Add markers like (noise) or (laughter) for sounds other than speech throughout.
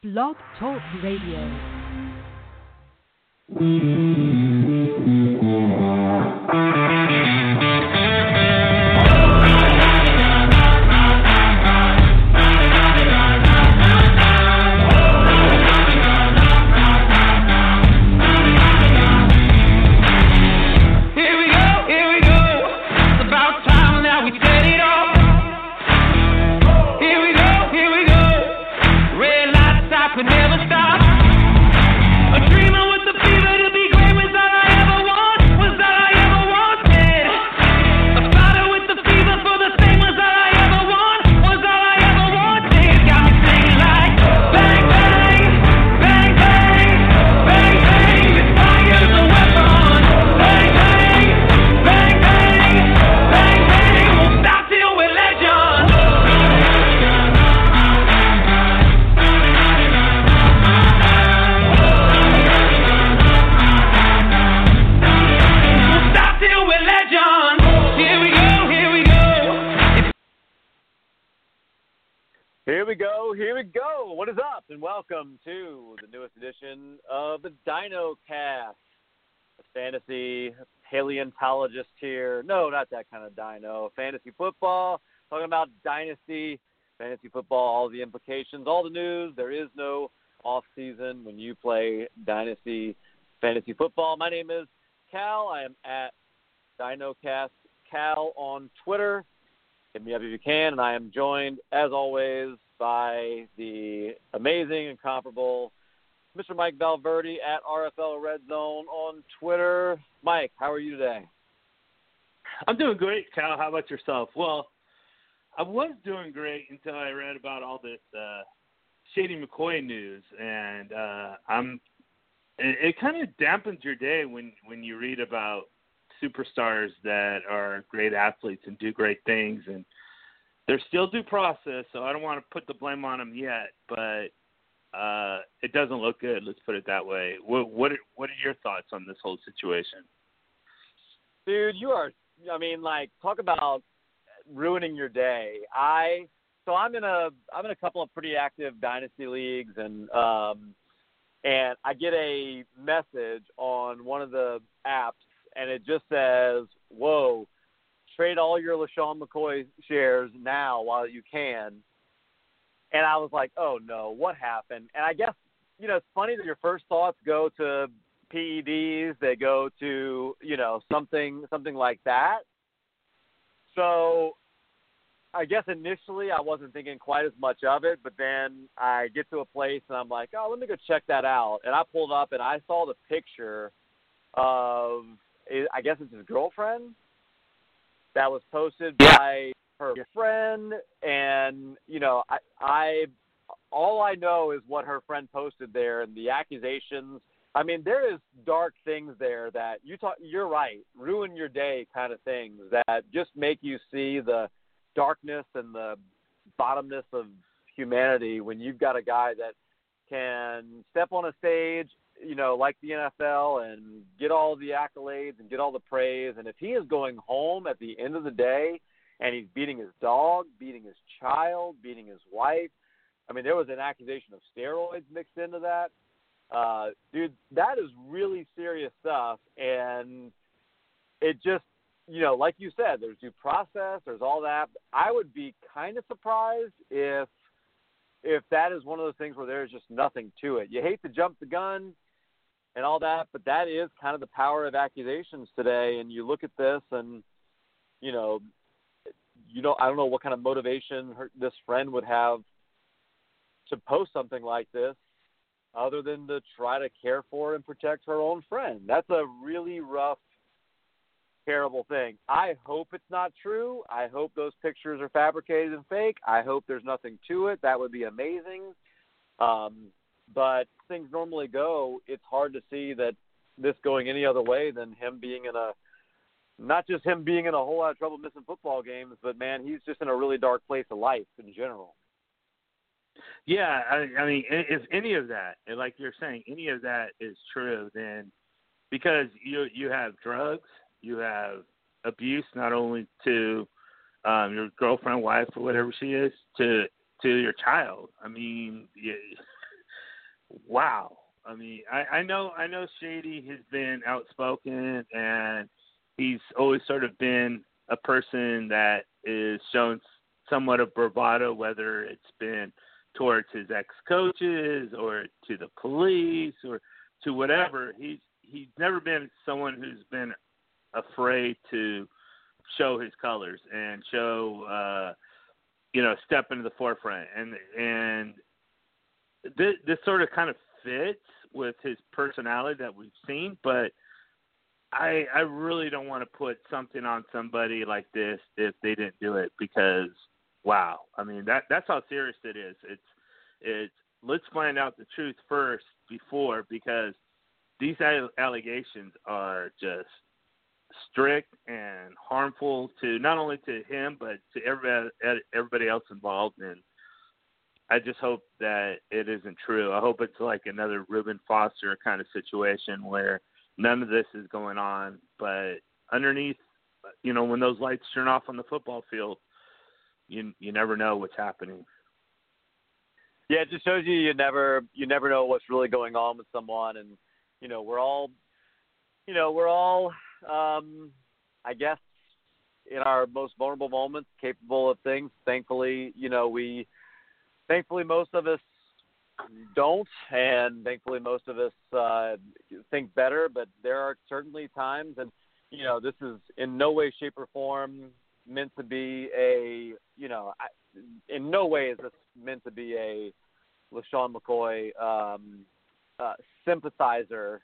Blog Talk Radio. Fantasy paleontologist here. No, not that kind of dino. Fantasy football. Talking about dynasty, fantasy football, all the implications, all the news. There is no off season when you play dynasty fantasy football. My name is Cal. I am at DynoCast Cal on Twitter. Hit me up if you can. And I am joined, as always, by the amazing, incomparable Mr. Mike Valverde at RFL Red Zone on Twitter. Mike, how are you today? I'm doing great, Cal. How about yourself? Well, I was doing great until I read about all this uh, Shady McCoy news, and uh, I'm. It, it kind of dampens your day when when you read about superstars that are great athletes and do great things, and they're still due process. So I don't want to put the blame on them yet, but uh, it doesn't look good. Let's put it that way. What what are, what are your thoughts on this whole situation? Dude, you are I mean, like, talk about ruining your day. I so I'm in a I'm in a couple of pretty active dynasty leagues and um and I get a message on one of the apps and it just says, Whoa, trade all your LeSean McCoy shares now while you can. And I was like, Oh no, what happened? And I guess, you know, it's funny that your first thoughts go to PEDs, they go to, you know, something something like that. So I guess initially I wasn't thinking quite as much of it, but then I get to a place and I'm like, oh, let me go check that out. And I pulled up and I saw the picture of, I guess it's his girlfriend that was posted by her friend. And, you know, I, I, all I know is what her friend posted there and the accusations. I mean, there is dark things there that you talk. You're right, ruin your day kind of things that just make you see the darkness and the bottomness of humanity when you've got a guy that can step on a stage, you know, like the NFL and get all the accolades and get all the praise. And if he is going home at the end of the day and he's beating his dog, beating his child, beating his wife, I mean, there was an accusation of steroids mixed into that. Uh, dude, that is really serious stuff. And it just, you know, like you said, there's due process, there's all that. I would be kind of surprised if if that is one of those things where there's just nothing to it. You hate to jump the gun and all that, but that is kind of the power of accusations today. And you look at this, and you know, you know, I don't know what kind of motivation her, this friend would have to post something like this, other than to try to care for and protect her own friend. That's a really rough terrible thing. I hope it's not true. I hope those pictures are fabricated and fake. I hope there's nothing to it. That would be amazing. Um, but things normally go, it's hard to see that this going any other way than him being in a not just him being in a whole lot of trouble missing football games, but man, he's just in a really dark place of life in general. Yeah, I, I mean, if any of that, like you're saying, any of that is true, then because you you have drugs, you have abuse not only to um, your girlfriend, wife, or whatever she is, to to your child. I mean, you, wow. I mean, I, I know I know Shady has been outspoken and he's always sort of been a person that is shown somewhat of bravado, whether it's been towards his ex coaches or to the police or to whatever. He's he's never been someone who's been afraid to show his colors and show uh you know step into the forefront and and this this sort of kind of fits with his personality that we've seen but I I really don't want to put something on somebody like this if they didn't do it because wow. I mean that that's how serious it is. It's it's let's find out the truth first before because these allegations are just strict and harmful to not only to him but to everybody everybody else involved. And I just hope that it isn't true. I hope it's like another Reuben Foster kind of situation where none of this is going on, but underneath, you know, when those lights turn off on the football field, you you never know what's happening. Yeah, it just shows you you never you never know what's really going on with someone, and you know we're all, you know, we're all, um, I guess, in our most vulnerable moments, capable of things. Thankfully, you know, we, thankfully, most of us don't, and thankfully most of us uh, think better. But there are certainly times, and you know, this is in no way, shape, or form meant to be a, you know, in no way is this meant to be a LeSean McCoy um, uh, sympathizer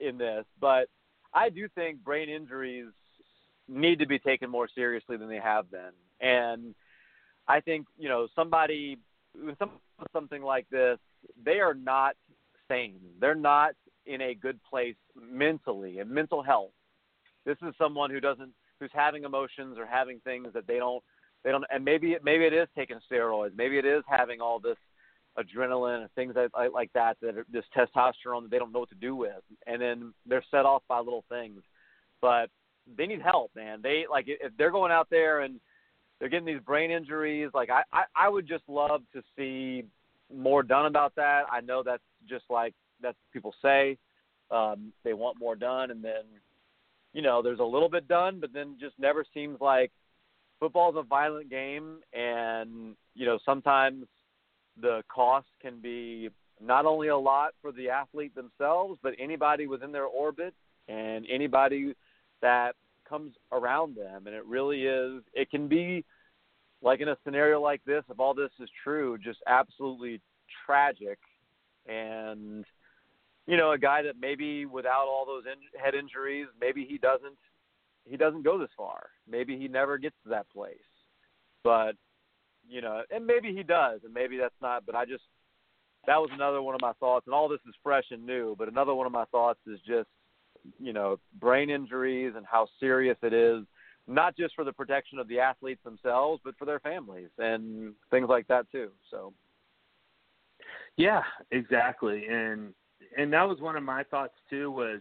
in this, but I do think brain injuries need to be taken more seriously than they have been, and I think you know somebody something like this, they are not sane. They're not in a good place mentally and mental health. This is someone who doesn't who's having emotions or having things that they don't they don't and maybe maybe it is taking steroids. Maybe it is having all this adrenaline and things that, like that that are this testosterone that they don't know what to do with, and then they're set off by little things. But they need help, man. They like if they're going out there and they're getting these brain injuries. Like I, I, I would just love to see more done about that. I know that's just like that's what people say. Um, they want more done, and then you know there's a little bit done, but then just never seems like football is a violent game, and you know sometimes the cost can be not only a lot for the athlete themselves, but anybody within their orbit and anybody that comes around them. And it really is, it can be like in a scenario like this, if all this is true, just absolutely tragic. And, you know, a guy that maybe without all those in- head injuries, maybe he doesn't, he doesn't go this far. Maybe he never gets to that place. But, you know, and maybe he does, and maybe that's not, but I just, that was another one of my thoughts. And all this is fresh and new, but another one of my thoughts is just you know brain injuries and how serious it is not just for the protection of the athletes themselves but for their families and things like that too so. Yeah exactly and and that was one of my thoughts too was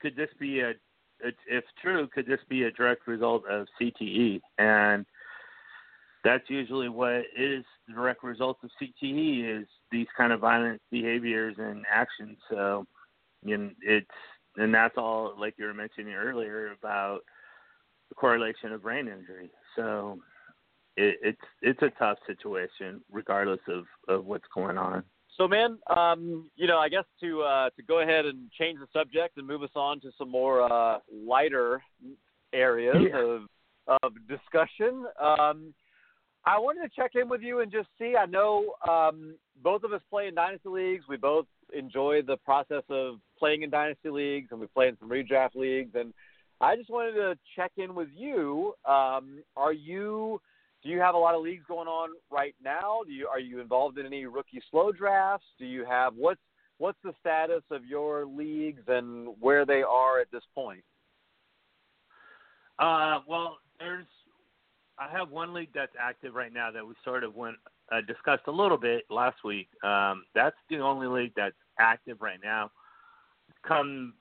could this be a if true could this be a direct result of CTE and that's usually what is the direct result of CTE is these kind of violent behaviors and actions so know, it's and that's all like you were mentioning earlier about the correlation of brain injury. So it, it's it's a tough situation regardless of of what's going on. So, man, um, you know, I guess to uh, to go ahead and change the subject and move us on to some more uh, lighter areas yeah. of of discussion. Um, I wanted to check in with you and just see. I know um, both of us play in dynasty leagues. We both enjoy the process of playing in dynasty leagues, and we play in some redraft leagues. And I just wanted to check in with you. Um, are you? Do you have a lot of leagues going on right now? Do you are you involved in any rookie slow drafts? Do you have what's what's the status of your leagues and where they are at this point? Uh, well, there's I have one league that's active right now that we sort of went uh, discussed a little bit last week. Um, that's the only league that's active right now. Come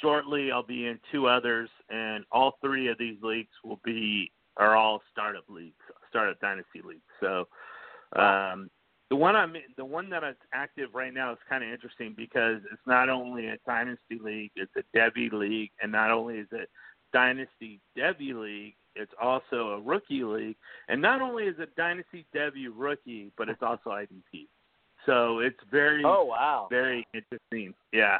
shortly, I'll be in two others, and all three of these leagues will be are all startup leagues, startup dynasty leagues. So, um, the one I'm the one that is active right now is kind of interesting because it's not only a dynasty league, it's a Devy league, and not only is it dynasty Devy league, it's also a rookie league, and not only is it dynasty Devy rookie, but it's also IDP. So it's very Oh wow, very interesting. Yeah.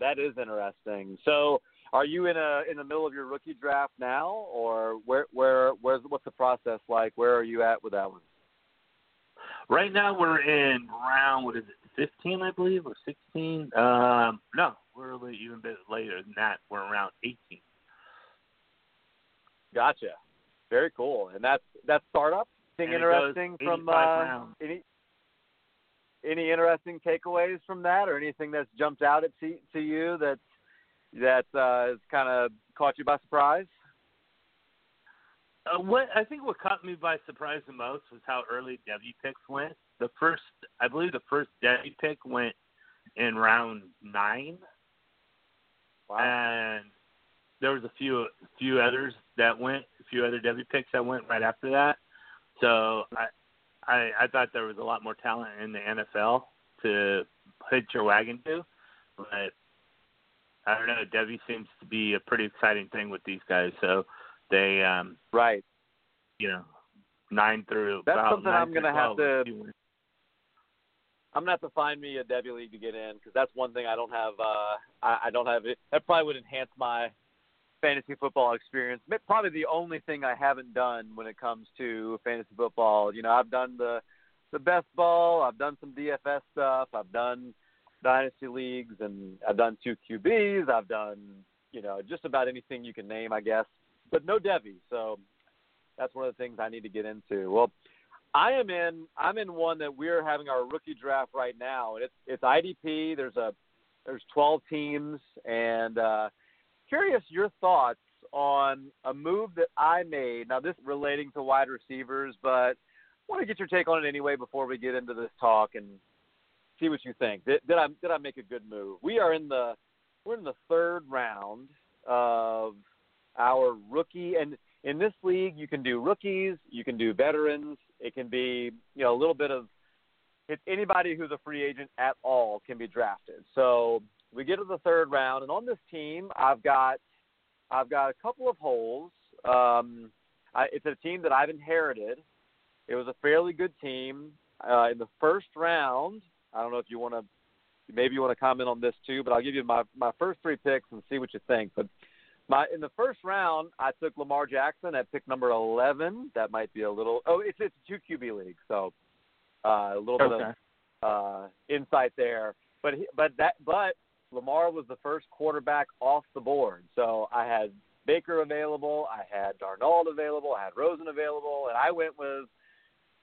That is interesting. So, are you in a in the middle of your rookie draft now, or where where where's what's the process like? Where are you at with that one? Right now we're in round what is it, fifteen I believe or sixteen? Um no, we're a little even a bit later than that. We're around eighteen. Gotcha. Very cool. And that's that's startup. Anything And it goes interesting from 85 uh, rounds. any any interesting takeaways from that, or anything that's jumped out at to, to you that that uh, has kind of caught you by surprise? Uh, what I think what caught me by surprise the most was how early Devy picks went. The first, I believe, the first Devy pick went in round nine, Wow. and there was a few few others that went, a few other Devy picks that went right after that. So I, I I thought there was a lot more talent in the NFL to hitch your wagon to, but I don't know. Devy seems to be a pretty exciting thing with these guys. So they um right. you know, nine through. That's about something I'm gonna have to- I'm gonna have to find me a Devy league to get in because that's one thing I don't have. Uh, I, I don't have it. That probably would enhance my fantasy football experience. Probably the only thing I haven't done when it comes to fantasy football. You know, I've done the the best ball. I've done some DFS stuff. I've done dynasty leagues, and I've done two QBs. I've done you know just about anything you can name, I guess, but no Devy. So that's one of the things I need to get into. Well. I am in. I'm in one that we're having our rookie draft right now, and it's it's IDP. There's a there's 12 teams, and uh, curious your thoughts on a move that I made. Now this relating to wide receivers, but I want to get your take on it anyway before we get into this talk and see what you think. Did, did I did I make a good move? We are in the we're in the third round of our rookie and in this league you can do rookies, you can do veterans, it can be, you know, a little bit of it's anybody who's a free agent at all can be drafted. So we get to the third round and on this team I've got I've got a couple of holes. Um I, it's a team that I've inherited. It was a fairly good team. Uh, in the first round, I don't know if you want to maybe you want to comment on this too, but I'll give you my my first three picks and see what you think. But my in the first round, I took Lamar Jackson at pick number eleven. That might be a little. Oh, it's it's a two QB league, so uh, a little bit of uh, insight there. But he, but that but Lamar was the first quarterback off the board, so I had Baker available, I had Darnold available, I had Rosen available, and I went with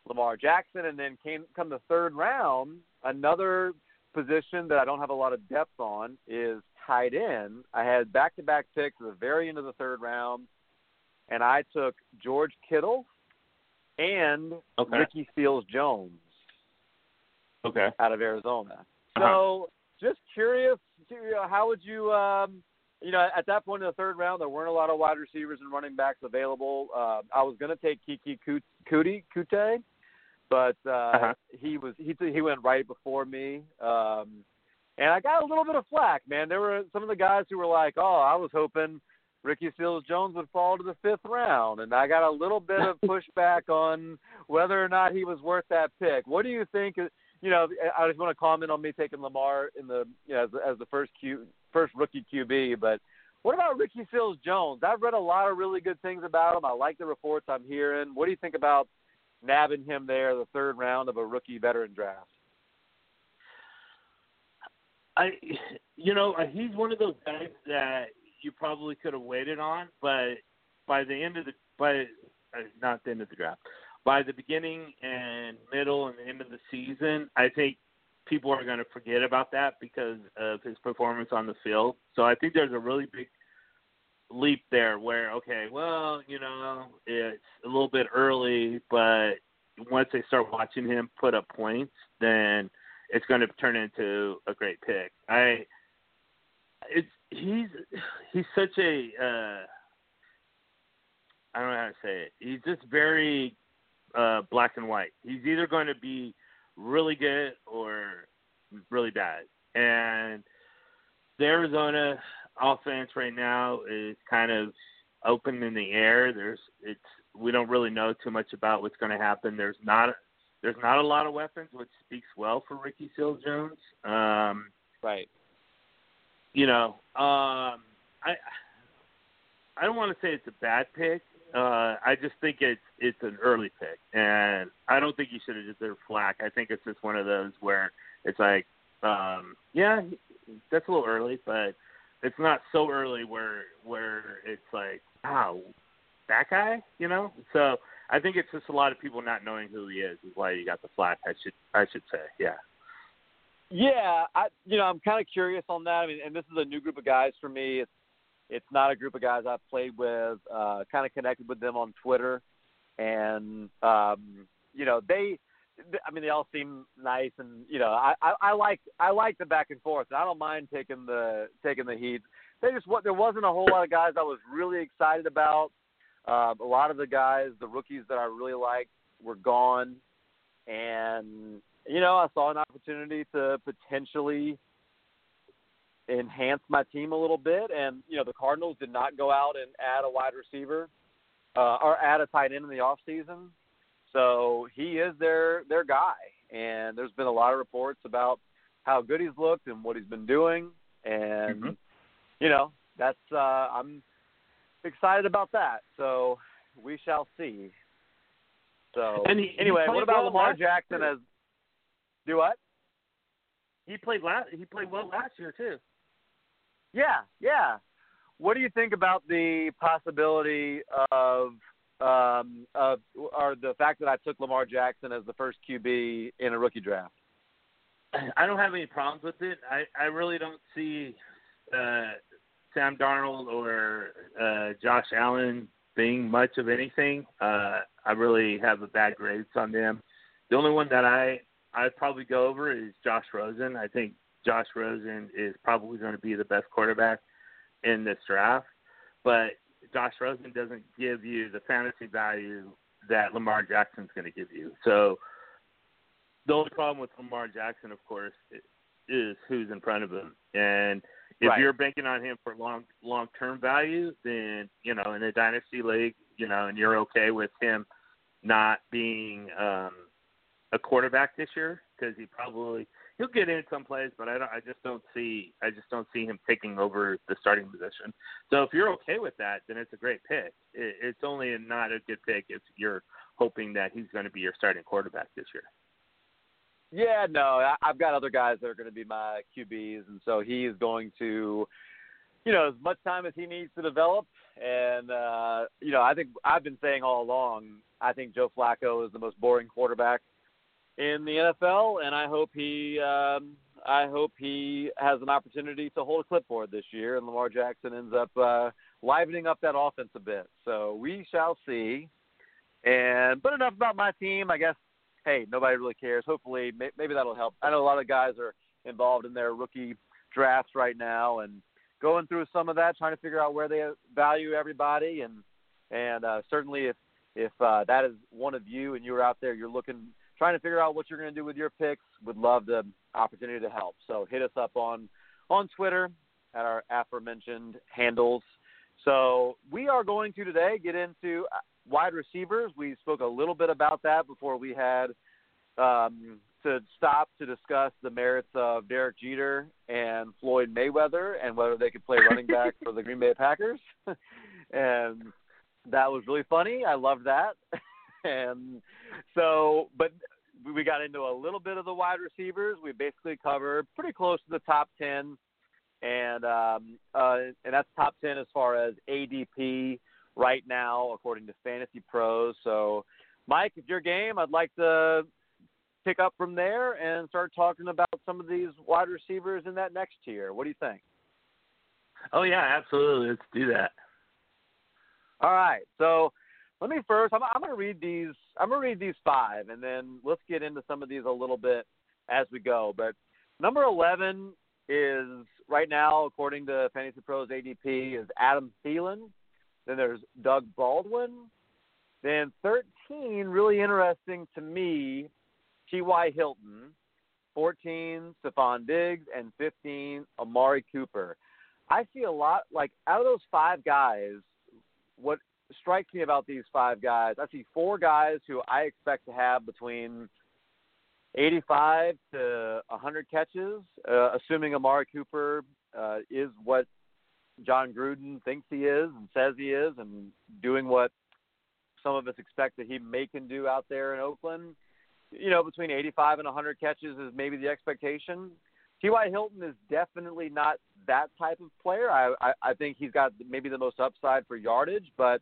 Lamar Jackson. And then came come the third round, another position that I don't have a lot of depth on is tight end. I had back to back picks at the very end of the third round, and I took George Kittle and Okay. Ricky Seals Jones Okay. out of Arizona. Uh-huh. So just curious, you know, how would you, um, you know, at that point in the third round, there weren't a lot of wide receivers and running backs available. Uh, I was going to take Kiki Kut- Kuti Kute, but uh, Uh-huh. he was he he went right before me, um, and I got a little bit of flack, man. There were some of the guys who were like, "Oh, I was hoping." Ricky Seals Jones would fall to the fifth round, and I got a little bit of (laughs) pushback on whether or not he was worth that pick. What do you think? You know, I just want to comment on me taking Lamar in the you know, as, as the first Q, first rookie QB, but what about Ricky Seals Jones? I've read a lot of really good things about him. I like the reports I'm hearing. What do you think about nabbing him there, the third round of a rookie veteran draft? I, you know, he's one of those guys that you probably could have waited on, but by the end of the by uh, not the end of the draft, by the beginning and middle and end of the season, I think people are going to forget about that because of his performance on the field. So I think there's a really big leap there where okay, well, you know, it's a little bit early, but once they start watching him put up points, then it's going to turn into a great pick. I it's he's he's such a uh I don't know how to say it. He's just very uh, black and white. He's either going to be really good or really bad. And the Arizona offense right now is kind of open in the air. There's it's we don't really know too much about what's going to happen. There's not there's not a lot of weapons, which speaks well for Ricky Seals Jones. Um, right. You know, um, I I don't want to say it's a bad pick. Uh, I just think it's it's an early pick, and I don't think you should have deserved flack. I think it's just one of those where it's like, um, yeah, that's a little early, but it's not so early where where it's like, wow, that guy, you know. So I think it's just a lot of people not knowing who he is is why you got the flack. I should I should say, yeah. Yeah, I you know I'm kind of curious on that. I mean, and this is a new group of guys for me. It's it's not a group of guys I've played with. Uh, kind of connected with them on Twitter, and um, you know they. I mean, they all seem nice, and you know, I, I, I like I like the back and forth. And I don't mind taking the taking the heat. They just what there wasn't a whole lot of guys I was really excited about. Uh, a lot of the guys, the rookies that I really liked, were gone, and you know, I saw an opportunity to potentially enhance my team a little bit. And you know, the Cardinals did not go out and add a wide receiver uh, or add a tight end in the off season, so he is their their guy. And there's been a lot of reports about how good he's looked and what he's been doing, and mm-hmm. you know, that's uh, I'm excited about that. So we shall see. So and he, anyway, he what about well Lamar Jackson year. as do what? He played last. He played well last year too. Yeah, yeah. What do you think about the possibility of um, of or the fact that I took Lamar Jackson as the first QB in a rookie draft? I don't have any problems with it. I I really don't see uh, Sam Darnold or uh, Josh Allen being much of anything. Uh, I really have a bad grades on them. The only one that I I'd probably go over is Josh Rosen. I think Josh Rosen is probably going to be the best quarterback in this draft, but Josh Rosen doesn't give you the fantasy value that Lamar Jackson's going to give you. So the only problem with Lamar Jackson, of course, is who's in front of him. And if Right. you're banking on him for long long term value, then you know in a dynasty league, you know, and you're okay with him not being um, a quarterback this year because he probably he'll get in some plays, but I don't. I just don't see. I just don't see him taking over the starting position. So if you're okay with that, then it's a great pick. It, it's only a, not a good pick if you're hoping that he's going to be your starting quarterback this year. Yeah, no, I, I've got other guys that are going to be my QBs, and so he is going to, you know, as much time as he needs to develop. And uh, you know, I think I've been saying all along, I think Joe Flacco is the most boring quarterback in the NFL, and I hope he, um, I hope he has an opportunity to hold a clipboard this year, and Lamar Jackson ends up uh, livening up that offense a bit. So we shall see. And but enough about my team. I guess hey, nobody really cares. Hopefully, maybe that'll help. I know a lot of guys are involved in their rookie drafts right now and going through some of that, trying to figure out where they value everybody. And and uh, certainly, if if uh, that is one of you and you're out there, you're looking, trying to figure out what you're going to do with your picks, would love the opportunity to help. So hit us up on on Twitter at our aforementioned handles. So we are going to today get into uh, wide receivers. We spoke a little bit about that before we had um, to stop to discuss the merits of Derek Jeter and Floyd Mayweather and whether they could play running back for the Green Bay Packers. (laughs) and that was really funny. I loved that. (laughs) and so, but we got into a little bit of the wide receivers. We basically covered pretty close to the top 10 and um, uh, and that's top ten as far as ADP right now, according to Fantasy Pros. So, Mike, if your game, I'd like to pick up from there and start talking about some of these wide receivers in that next tier. What do you think? Oh yeah, absolutely. Let's do that. All right. So let me first. I'm, I'm going to read these. I'm going to read these five, and then let's get into some of these a little bit as we go. But number 11 is right now, according to Fantasy Pros ADP, is Adam Thielen. Then there's Doug Baldwin, Then 13, really interesting to me, T.Y. Hilton. 14, Stefon Diggs, and 15, Amari Cooper. I see a lot, like, out of those five guys, what strikes me about these five guys, I see four guys who I expect to have between 85 to 100 catches, uh, assuming Amari Cooper uh, is what John Gruden thinks he is and says he is, and doing what some of us expect that he may can do out there in Oakland. You know, between 85 and 100 catches is maybe the expectation. T.Y. Hilton is definitely not that type of player. I, I I think he's got maybe the most upside for yardage, but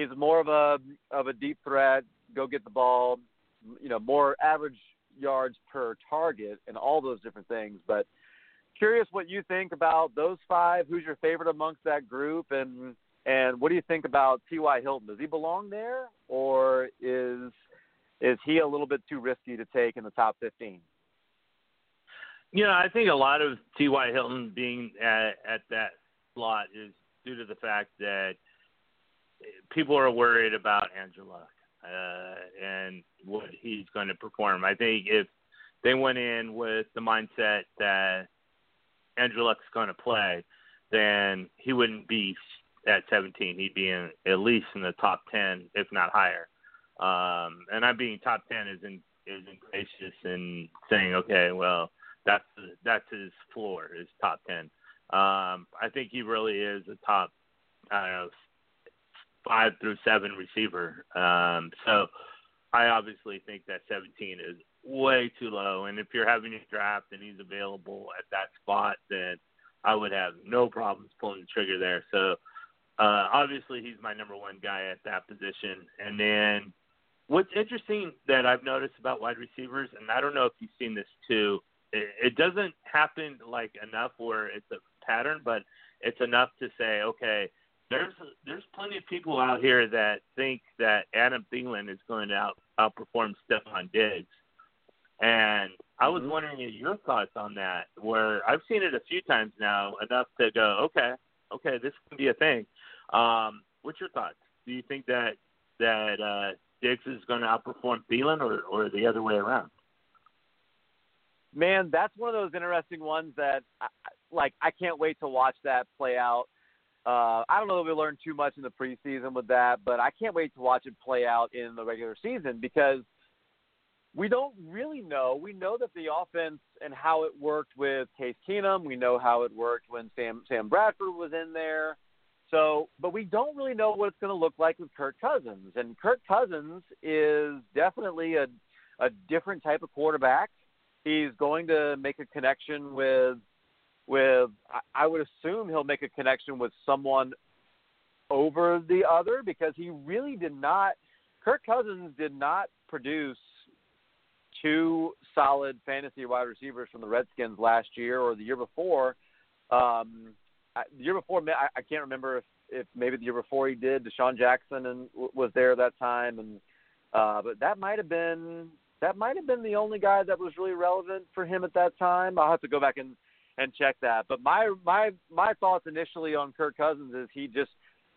he's more of a of a deep threat. Go get the ball. You know, more average yards per target and all those different things. But curious what you think about those five. Who's your favorite amongst that group, and and what do you think about T.Y. Hilton? Does he belong there, or is is he a little bit too risky to take in the top fifteen? You know, I think a lot of T.Y. Hilton being at, at that slot is due to the fact that people are worried about Andrew Luck uh, and what he's going to perform. I think if they went in with the mindset that Andrew Luck's going to play, then he wouldn't be at 17. He'd be in at least in the top 10, if not higher. Um, and I'm being top 10 isn't isn't gracious in saying, okay, well, that's that's his floor, his top 10. Um, I think he really is a top, I don't know, five through seven receiver. Um, so I obviously think that 17 is way too low. And if you're having a draft and he's available at that spot, then I would have no problems pulling the trigger there. So uh, obviously he's my number one guy at that position. And then what's interesting that I've noticed about wide receivers, and I don't know if you've seen this too, it, it doesn't happen like enough where it's a pattern, but it's enough to say, okay, there's there's plenty of people out here that think that Adam Thielen is going to out, outperform Stefon Diggs, and I was Mhm. wondering your thoughts on that. Where I've seen it a few times now, enough to go, okay, okay, this can be a thing. Um, what's your thoughts? Do you think that that uh, Diggs is going to outperform Thielen, or or the other way around? Man, that's one of those interesting ones that, I- like, I can't wait to watch that play out. Uh, I don't know if we learned too much in the preseason with that, but I can't wait to watch it play out in the regular season because we don't really know. We know that the offense and how it worked with Case Keenum. We know how it worked when Sam Sam Bradford was in there. So, but we don't really know what it's going to look like with Kirk Cousins. And Kirk Cousins is definitely a a different type of quarterback. He's going to make a connection with with I- would assume he'll make a connection with someone over the other because he really did not Kirk Cousins did not produce two solid fantasy wide receivers from the Redskins last year or the year before. Um, the year before, I, I can't remember if, if maybe the year before he did. DeSean Jackson and was there that time, and uh, but that might have been that might have been the only guy that was really relevant for him at that time. I'll have to go back and and check that. But my my my thoughts initially on Kirk Cousins is he just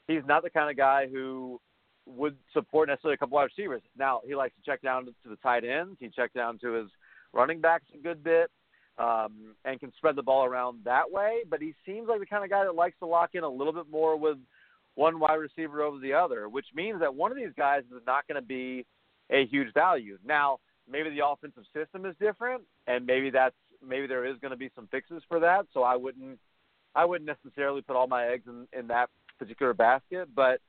he's not the kind of guy who would support necessarily a couple wide receivers. Now he likes to check down to, the tight ends. He checked down to his running backs a good bit, um, and can spread the ball around that way. But he seems like the kind of guy that likes to lock in a little bit more with one wide receiver over the other, which means that one of these guys is not going to be a huge value. Now maybe the offensive system is different, and maybe that's maybe there is going to be some fixes for that. So I wouldn't I wouldn't necessarily put all my eggs in, in that particular basket, but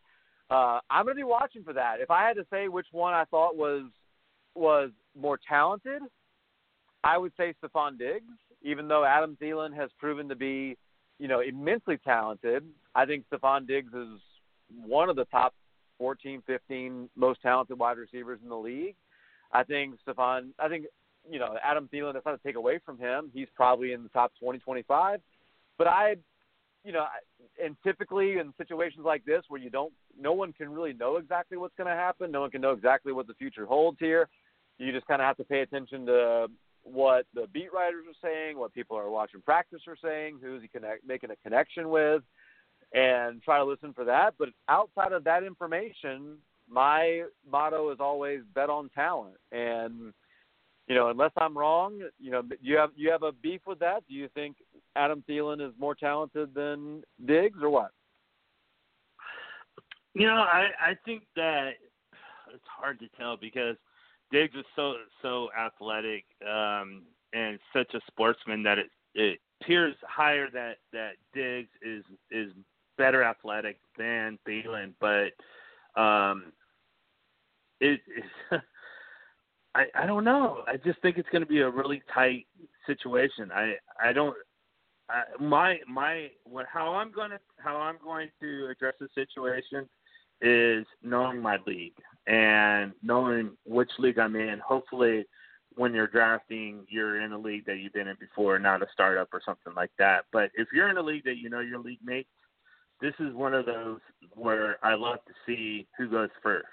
uh, I'm going to be watching for that. If I had to say which one I thought was was more talented, I would say Stefon Diggs. Even though Adam Thielen has proven to be, you know, immensely talented, I think Stefon Diggs is one of the top 14, 15 most talented wide receivers in the league. I think Stefon, I think, you know, Adam Thielen, that's not to take away from him. He's probably in the top 20, 25. But I, you know, and typically in situations like this where you don't, no one can really know exactly what's going to happen. No one can know exactly what the future holds here. You just kind of have to pay attention to what the beat writers are saying, what people are watching practice are saying, who's he connect, making a connection with, and try to listen for that. But outside of that information, my motto is always bet on talent, and you know, unless I'm wrong, you know, you have you have a beef with that. Do you think Adam Thielen is more talented than Diggs, or what? You know, I I think that it's hard to tell because Diggs is so so athletic um, and such a sportsman that it it appears higher that that Diggs is is better athletic than Thielen, but um, it, it (laughs) I I don't know. I just think it's going to be a really tight situation. I I don't. I, my my what how I'm going to how I'm going to address the situation is knowing my league and knowing which league I'm in. Hopefully, when you're drafting, you're in a league that you've been in before, not a startup or something like that. But if you're in a league that you know your league mates, this is one of those where I love to see who goes first.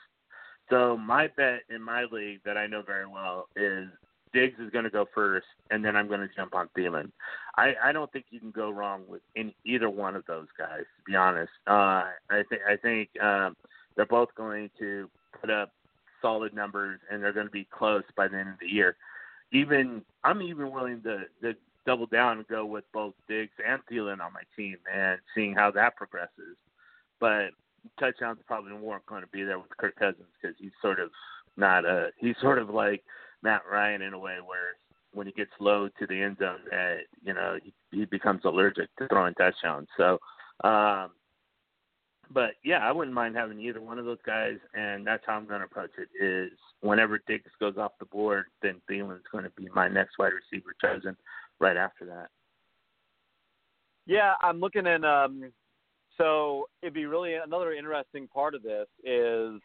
So my bet in my league that I know very well is Diggs is going to go first, and then I'm going to jump on Thielen. I, I don't think you can go wrong with in either one of those guys. To be honest, uh, I think I think um, they're both going to put up solid numbers, and they're going to be close by the end of the year. Even I'm even willing to, to double down and go with both Diggs and Thielen on my team, and seeing how that progresses. But touchdowns probably weren't going to be there with Kirk Cousins because he's sort of not a he's sort of like Matt Ryan in a way where when he gets low to the end zone, that you know he, he becomes allergic to throwing touchdowns. So, um, but yeah, I wouldn't mind having either one of those guys, and that's how I'm going to approach it. Is whenever Diggs goes off the board, then Thielen's going to be my next wide receiver chosen right after that. Yeah, I'm looking in um, so it'd be really another interesting part of this is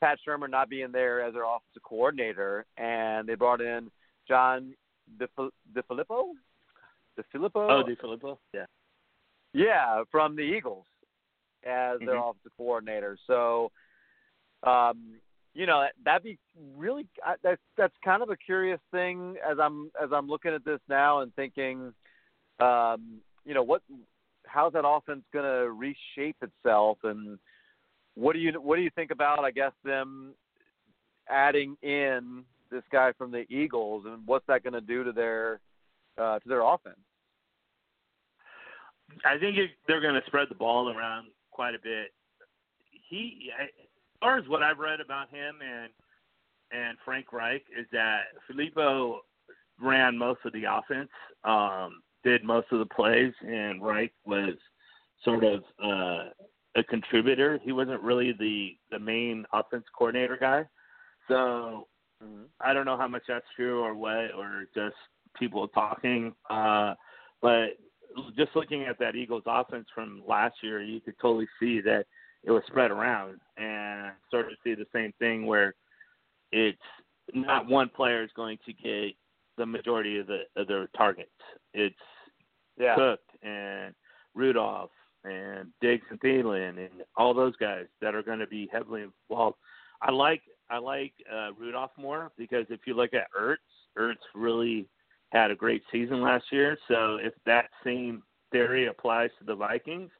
Pat Shurmur not being there as their offensive coordinator, and they brought in John DeFilippo. DeFilippo. Oh, DeFilippo. Yeah. Yeah, from the Eagles as their Mhm. offensive coordinator. So, um, you know, that'd be really that's that's kind of a curious thing as I'm as I'm looking at this now and thinking, um, you know, what how's that offense going to reshape itself and what do you what do you think about I guess them adding in this guy from the Eagles and what's that going to do to their uh, to their offense? I think it, they're going to spread the ball around quite a bit. He, I- as far as what I've read about him and and Frank Reich, is that Filippo ran most of the offense, um, did most of the plays, and Reich was sort of uh, a contributor. He wasn't really the the main offense coordinator guy. So I don't know how much that's true or what, or just people talking. Uh, but just looking at that Eagles offense from last year, you could totally see that it was spread around and sort of see the same thing where it's not one player is going to get the majority of the of their targets. It's Yeah. Cook and Rudolph and Diggs and Thielen and all those guys that are going to be heavily involved. I like I like uh, Rudolph more because if you look at Ertz, Ertz really had a great season last year. So if that same theory applies to the Vikings,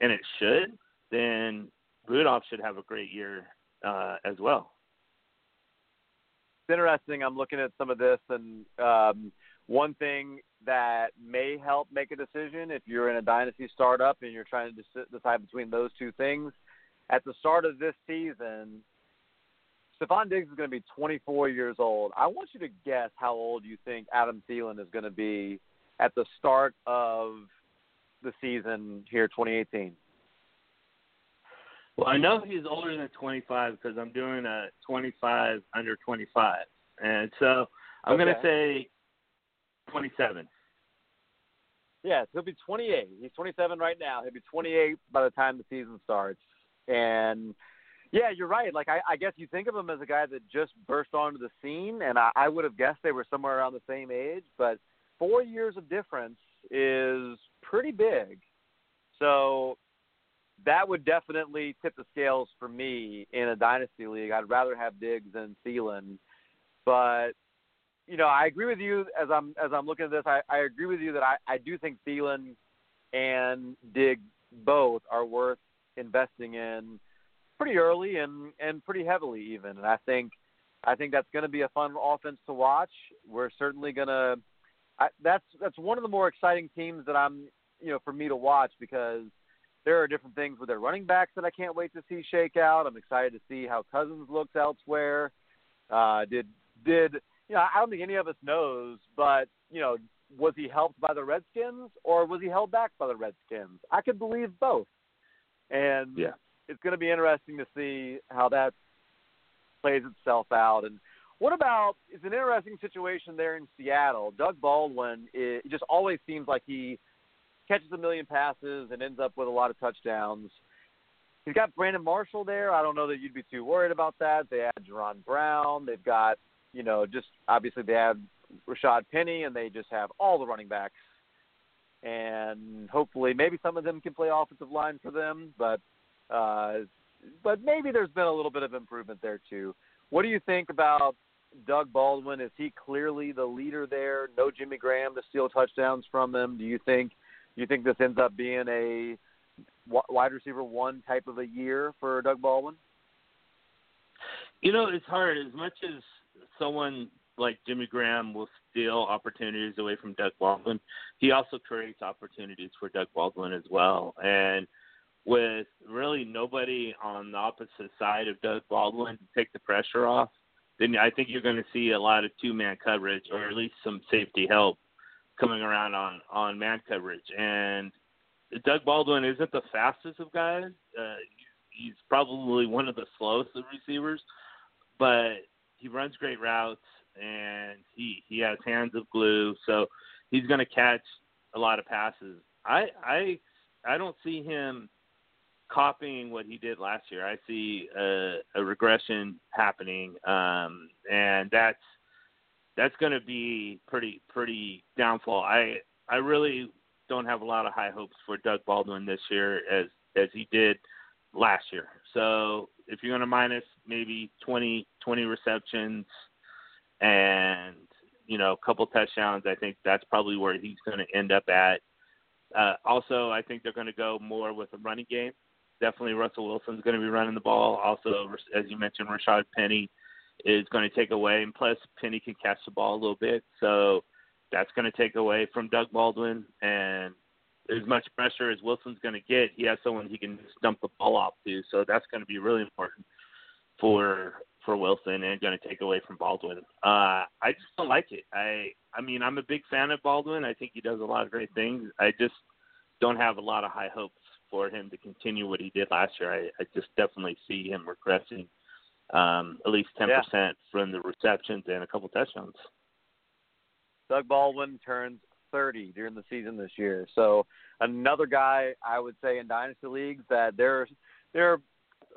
and it should, then Rudolph should have a great year uh, as well. it's interesting. I'm looking at some of this, and um, one thing that may help make a decision if you're in a dynasty startup and you're trying to decide between those two things. At the start of this season, Stefon Diggs is going to be 24 years old. I want you to guess how old you think Adam Thielen is going to be at the start of the season here, 2018. Well, I know he's older than 25 because I'm doing a 25 under 25, and so I'm going to say 27. Yes, he'll be 28. He's 27 right now. He'll be 28 by the time the season starts. And yeah, you're right. Like I, I guess you think of him as a guy that just burst onto the scene, and I, I would have guessed they were somewhere around the same age. But four years of difference is pretty big. So that would definitely tip the scales for me in a dynasty league. I'd rather have Diggs than Thielen, but you know, I agree with you as I'm as I'm looking at this. I, I agree with you that I, I do think Thielen and Diggs both are worth investing in pretty early and and pretty heavily even. And I think I think that's going to be a fun offense to watch. We're certainly going to. That's that's one of the more exciting teams that I'm you know for me to watch because there are different things with their running backs that I can't wait to see shake out. I'm excited to see how Cousins looks elsewhere. Uh, did did you know? I don't think any of us knows, but you know, was he helped by the Redskins or was he held back by the Redskins? I could believe both, and yeah. it's going to be interesting to see how that plays itself out. And what about? It's an interesting situation there in Seattle. Doug Baldwin it just always seems like he catches a million passes and ends up with a lot of touchdowns. He's got Brandon Marshall there. I don't know that you'd be too worried about that. They had Jaron Brown. They've got, you know, just obviously they have Rashad Penny, and they just have all the running backs. And hopefully, maybe some of them can play offensive line for them, but uh, but maybe there's been a little bit of improvement there too. What do you think about Doug Baldwin? Is he clearly the leader there? No Jimmy Graham to steal touchdowns from them. Do you think you think this ends up being a wide receiver one type of a year for Doug Baldwin? You know, it's hard. As much as someone like Jimmy Graham will steal opportunities away from Doug Baldwin, he also creates opportunities for Doug Baldwin as well. And with really nobody on the opposite side of Doug Baldwin to take the pressure off, then I think you're going to see a lot of two man coverage or at least some safety help coming around on on man coverage. And Doug Baldwin isn't the fastest of guys. Uh, he's probably one of the slowest of receivers, but he runs great routes and he he has hands of glue, so he's going to catch a lot of passes. I I I don't see him copying what he did last year. I see a, a regression happening, um, and that's that's going to be pretty pretty downfall. I I really don't have a lot of high hopes for Doug Baldwin this year as as he did last year. So if you're going to minus maybe 20 20 receptions and you know a couple touchdowns, I think that's probably where he's going to end up at. Uh, also, I think they're going to go more with a running game. Definitely, Russell Wilson's going to be running the ball. Also, as you mentioned, Rashad Penny is going to take away, and plus Penny can catch the ball a little bit, so that's going to take away from Doug Baldwin. And as much pressure as Wilson's going to get, he has someone he can just dump the ball off to, so that's going to be really important for for Wilson and going to take away from Baldwin. Uh, I just don't like it. I I mean I'm a big fan of Baldwin. I think he does a lot of great things. I just don't have a lot of high hopes for him to continue what he did last year. I, I just definitely see him regressing um, at least 10% yeah. from the receptions and a couple touchdowns. Doug Baldwin turns 30 during the season this year. So another guy I would say in dynasty leagues that there there are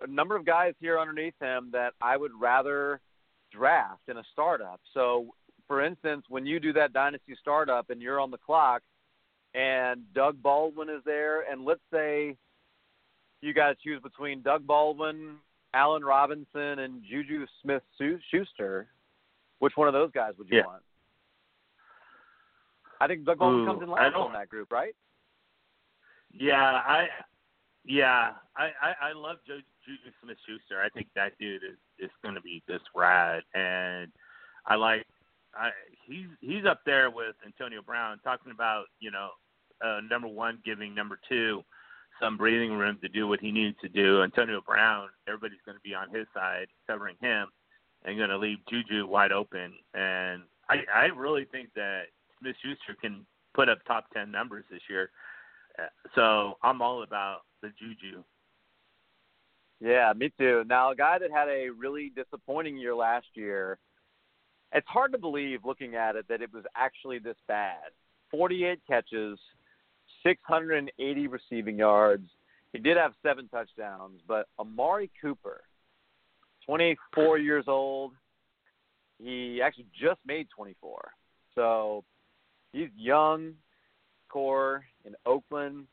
a number of guys here underneath him that I would rather draft in a startup. So for instance, when you do that dynasty startup and you're on the clock and Doug Baldwin is there and let's say you got to choose between Doug Baldwin, Allen Robinson, and Juju Smith Schuster, which one of those guys would you yeah. want? I think Doug Baldwin Ooh, comes in last in that group, right? Yeah, I yeah, I I, I love Juju Smith Schuster. I think that dude is is going to be this rad, and I like I he's he's up there with Antonio Brown talking about you know uh, number one giving number two some breathing room to do what he needs to do. Antonio Brown, everybody's going to be on his side covering him and going to leave Juju wide open. And I, I really think that Smith Schuster can put up top 10 numbers this year. Uh, so I'm all about the Juju. Yeah, me too. Now, a guy that had a really disappointing year last year, it's hard to believe looking at it that it was actually this bad. 48 catches, 680 receiving yards. He did have seven touchdowns, but Amari Cooper, 24 years old, he actually just made 24. So he's young, core in Oakland.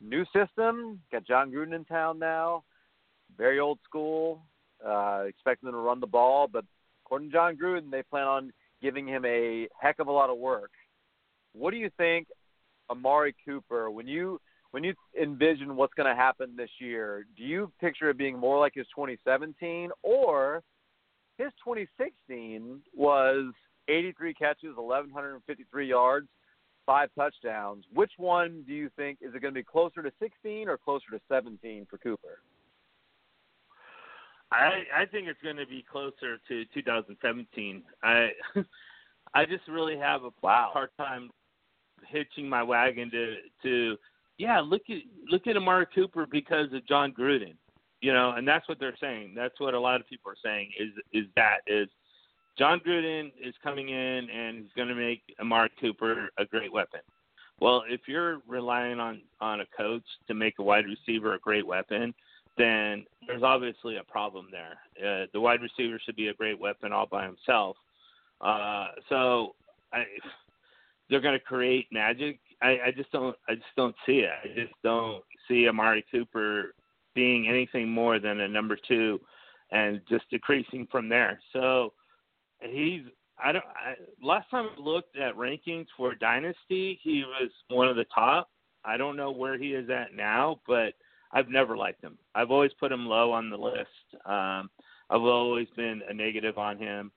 New system, got Jon Gruden in town now. Very old school. Uh, expecting them to run the ball, but according to Jon Gruden, they plan on giving him a heck of a lot of work. What do you think Amari Cooper, when you when you envision what's going to happen this year, do you picture it being more like his 2017 or his 2016 was 83 catches, 1153 yards, five touchdowns. Which one do you think is it going to be closer to 16 or closer to 17 for Cooper? I I think it's going to be closer to 2017. I (laughs) I just really have a Wow. hard time hitching my wagon to to yeah look at look at Amari Cooper because of Jon Gruden, you know, and that's what they're saying. That's what a lot of people are saying is is that is Jon Gruden is coming in and he's going to make Amari Cooper a great weapon. Well, if you're relying on on a coach to make a wide receiver a great weapon, then there's obviously a problem there. Uh, the wide receiver should be a great weapon all by himself. Uh, so I, they're going to create magic. I, I just don't. I just don't see it. I just don't see Amari Cooper being anything more than a number two, and just decreasing from there. So he's. I don't. I, last time I looked at rankings for Dynasty, he was one of the top. I don't know where he is at now, but I've never liked him. I've always put him low on the list. Um, I've always been a negative on him,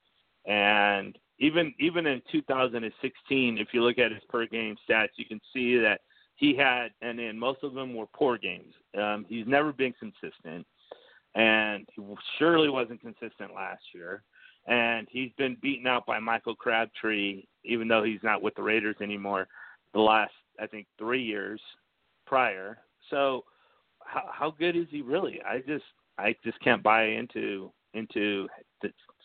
and even even in 2016, if you look at his per game stats, you can see that he had, and then most of them were poor games. Um, he's never been consistent, and he surely wasn't consistent last year. And he's been beaten out by Michael Crabtree, even though he's not with the Raiders anymore. The last, I think, three years prior. So, how, how good is he really? I just, I just can't buy into into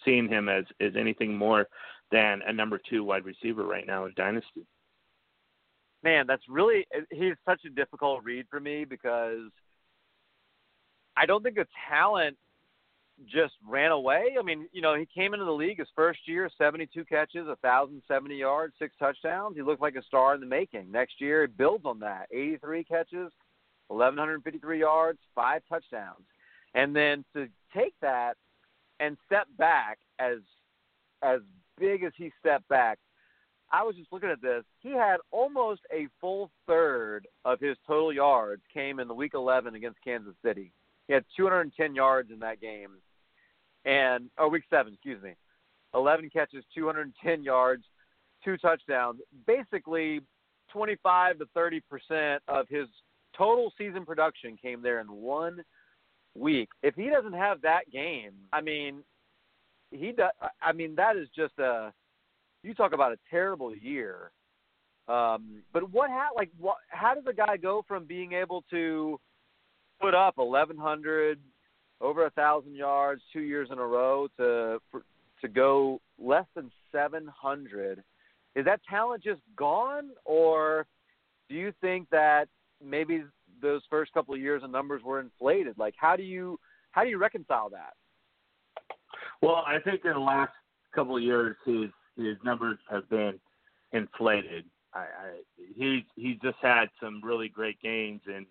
seeing him as as anything more than a number two wide receiver right now in Dynasty. Man, that's really he's such a difficult read for me because I don't think the talent just ran away. I mean, you know, he came into the league his first year, 72 catches, 1,070 yards, six touchdowns. He looked like a star in the making. Next year, he builds on that 83 catches, 1,153 yards, five touchdowns. And then to take that and step back as as big as he stepped back, I was just looking at this. He had almost a full third of his total yards came in the week 11 against Kansas City. He had 210 yards in that game, and oh, week seven, excuse me, 11 catches, 210 yards, two touchdowns. Basically, 25 to 30 percent of his total season production came there in one week. If he doesn't have that game, I mean, he does. I mean, that is just a. You talk about a terrible year. Um, but what how like what how does a guy go from being able to put up 1100 over a thousand yards two years in a row to for, to go less than 700 is that talent just gone or do you think that maybe those first couple of years of numbers were inflated? Like how do you how do you reconcile that? Well, I think in the last couple of years, his his numbers have been inflated. I, I he he just had some really great games, and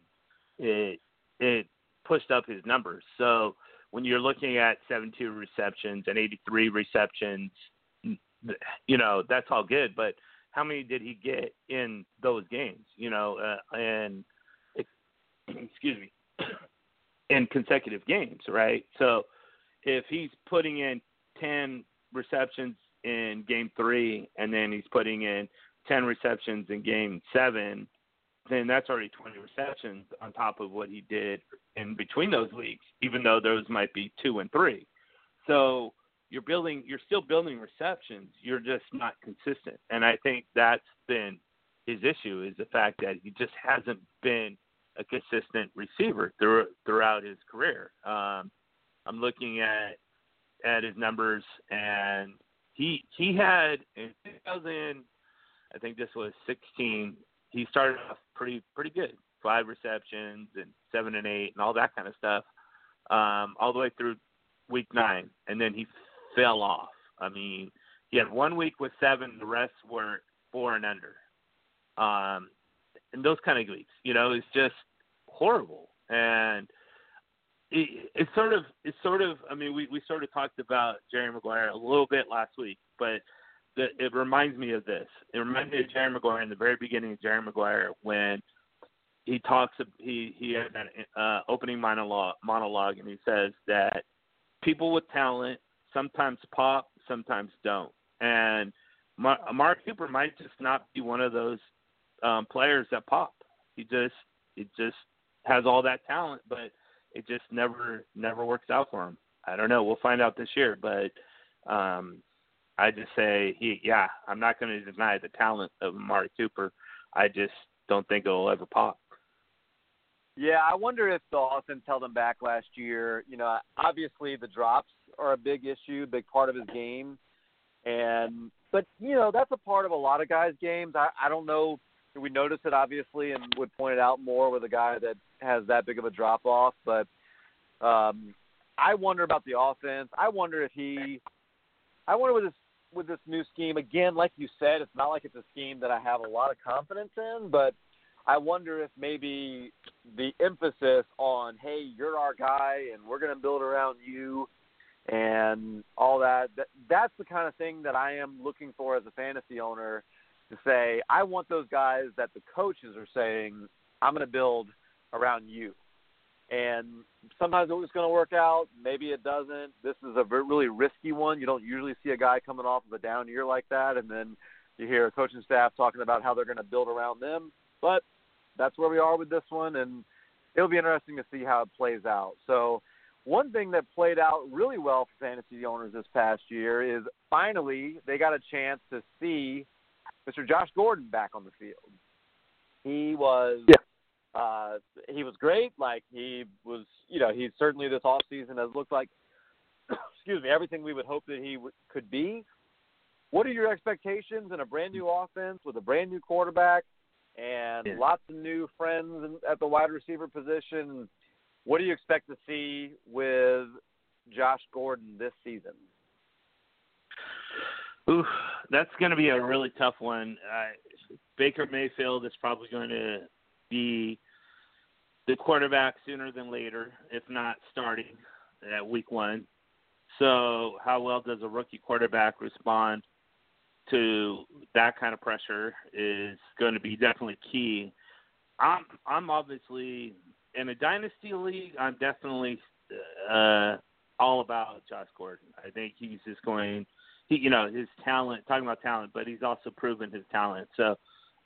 it it pushed up his numbers. So when you're looking at 72 receptions and 83 receptions, you know that's all good. But how many did he get in those games? You know, uh, and (clears throat) excuse me, (clears throat) in consecutive games, right? So if he's putting in 10 receptions in game three and then he's putting in 10 receptions in game seven, then that's already 20 receptions on top of what he did in between those weeks, even though those might be two and three. So you're building, you're still building receptions. You're just not consistent. And I think that's been his issue is the fact that he just hasn't been a consistent receiver through, throughout his career. Um, I'm looking at at his numbers, and he he had in 2000, I think this was 16. He started off pretty pretty good, five receptions and seven and eight and all that kind of stuff, um, all the way through week nine, and then he fell off. I mean, he had one week with seven, the rest were four and under. Um, and those kind of weeks, you know, it's just horrible. And it, it's sort of it's sort of I mean we we sort of talked about Jerry Maguire a little bit last week, but the, it reminds me of this. It reminds me of Jerry Maguire in the very beginning of Jerry Maguire when he talks he he had that uh, opening monologue monologue and he says that people with talent sometimes pop, sometimes don't, and Mark Cooper might just not be one of those um, players that pop. He just he just has all that talent, but it just never never works out for him. I don't know. We'll find out this year, but um, I just say he yeah. I'm not going to deny the talent of Mark Cooper. I just don't think it'll ever pop. Yeah, I wonder if the offense held him back last year. You know, obviously the drops are a big issue, big part of his game, and but you know that's a part of a lot of guys' games. I, I don't know. We notice it obviously, and would point it out more with a guy that has that big of a drop off. But um, I wonder about the offense. I wonder if he. I wonder with this with this new scheme again. Like you said, it's not like it's a scheme that I have a lot of confidence in, but I wonder if maybe the emphasis on hey, you're our guy, and we're going to build around you and all that, that that's the kind of thing that I am looking for as a fantasy owner to say I want those guys that the coaches are saying I'm going to build around you. And sometimes it's going to work out, maybe it doesn't. This is a really risky one. You don't usually see a guy coming off of a down year like that, and then you hear a coaching staff talking about how they're going to build around them. But that's where we are with this one, and it'll be interesting to see how it plays out. So one thing that played out really well for fantasy owners this past year is finally they got a chance to see Mr. Josh Gordon back on the field. He was yeah. Uh he was great. Like he was, you know, he certainly this off season has looked like (coughs) excuse me, everything we would hope that he w- could be. What are your expectations in a brand new offense with a brand new quarterback and yeah. lots of new friends at the wide receiver position? What do you expect to see with Josh Gordon this season? Ooh, that's going to be a really tough one. Uh, Baker Mayfield is probably going to be the quarterback sooner than later, if not starting at week one. So, how well does a rookie quarterback respond to that kind of pressure is going to be definitely key. I'm I'm obviously in a dynasty league, I'm definitely uh, all about Josh Gordon. I think he's just going, he, you know, his talent. Talking about talent, but he's also proven his talent. So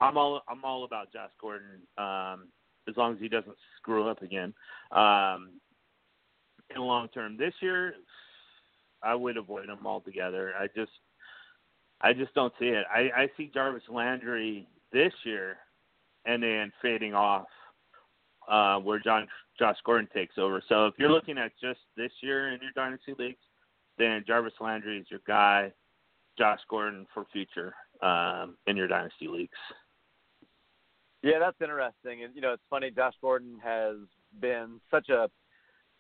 I'm all I'm all about Josh Gordon. Um, as long as he doesn't screw up again. Um, in the long term, this year, I would avoid him altogether. I just, I just don't see it. I, I see Jarvis Landry this year, and then fading off uh, where John Josh Gordon takes over. So if you're looking at just this year in your dynasty leagues, then Jarvis Landry is your guy. Josh Gordon for future um, in your dynasty leagues. Yeah, that's interesting. And you know, it's funny. Josh Gordon has been such a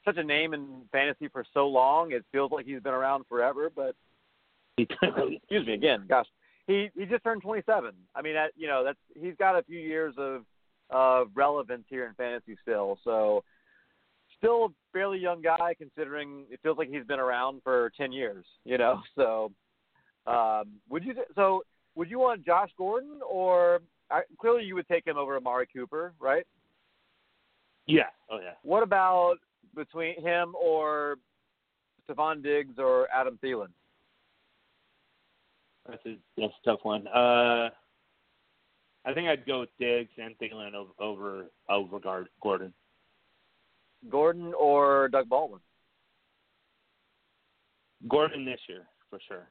such a name in fantasy for so long. It feels like he's been around forever. But (laughs) excuse me again. Gosh, he he just turned 27. I mean, that, you know, that's he's got a few years of of relevance here in fantasy still. So still a fairly young guy considering it feels like he's been around for 10 years, you know. (laughs) So um, would you so would you want Josh Gordon or I, clearly you would take him over Amari Cooper, right? Yeah. Oh yeah. What about between him or Stefon Diggs or Adam Thielen? That's a that's a tough one. Uh, I think I'd go with Diggs and Thielen over over, over Gordon. Gordon or Doug Baldwin? Gordon this year for sure.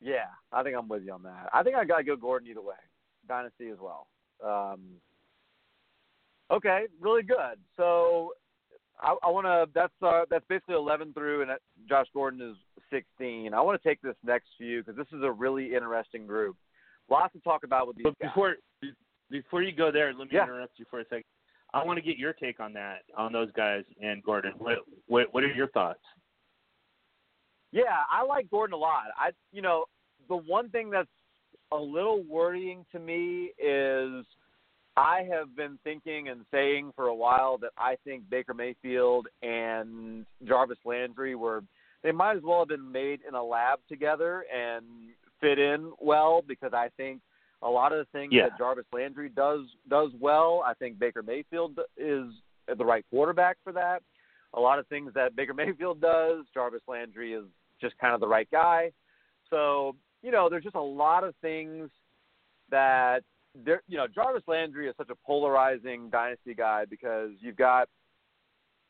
Yeah, I think I'm with you on that. I think I gotta go Gordon either way. Dynasty as well. Um, okay, really good. So I, I want to. That's uh, that's basically 11 through, and Josh Gordon is 16. I want to take this next few because this is a really interesting group. Lots to talk about with these but before, guys. Before you go there, let me yeah. interrupt you for a second. I want to get your take on that, on those guys and Gordon. What, what, what are your thoughts? Yeah, I like Gordon a lot. I, you know, the one thing that's a little worrying to me is I have been thinking and saying for a while that I think Baker Mayfield and Jarvis Landry were they might as well have been made in a lab together and fit in well because I think A lot of the things Yeah. that Jarvis Landry does does well, I think Baker Mayfield is the right quarterback for that. A lot of things that Baker (laughs) Mayfield does, Jarvis Landry is just kind of the right guy. So, you know, there's just a lot of things that there you know, Jarvis Landry is such a polarizing dynasty guy because you've got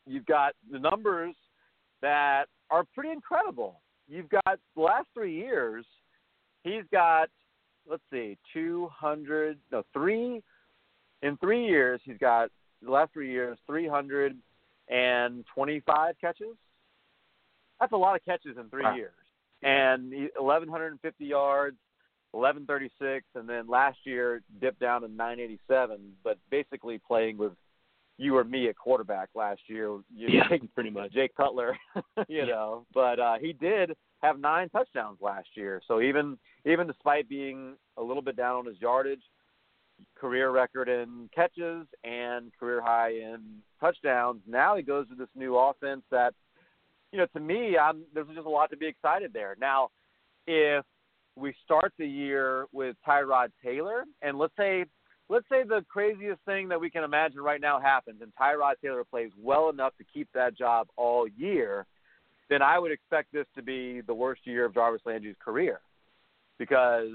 you've got the numbers that are pretty incredible. You've got the last three years, he's got let's see, two hundred no three in three years he's got the last three years three hundred and twenty five catches. That's a lot of catches in three Wow. years. And eleven hundred and fifty yards, eleven thirty six, and then last year dipped down to nine eighty seven, but basically playing with you or me at quarterback last year. You Yeah, (laughs) think pretty much. Jay Cutler, (laughs) you Yeah. know. But uh, he did have nine touchdowns last year. So even even despite being a little bit down on his yardage, career record in catches and career high in touchdowns. Now he goes to this new offense that, you know, to me, I'm there's just a lot to be excited there. Now, if we start the year with Tyrod Taylor, and let's say let's say the craziest thing that we can imagine right now happens, and Tyrod Taylor plays well enough to keep that job all year, then I would expect this to be the worst year of Jarvis Landry's career, because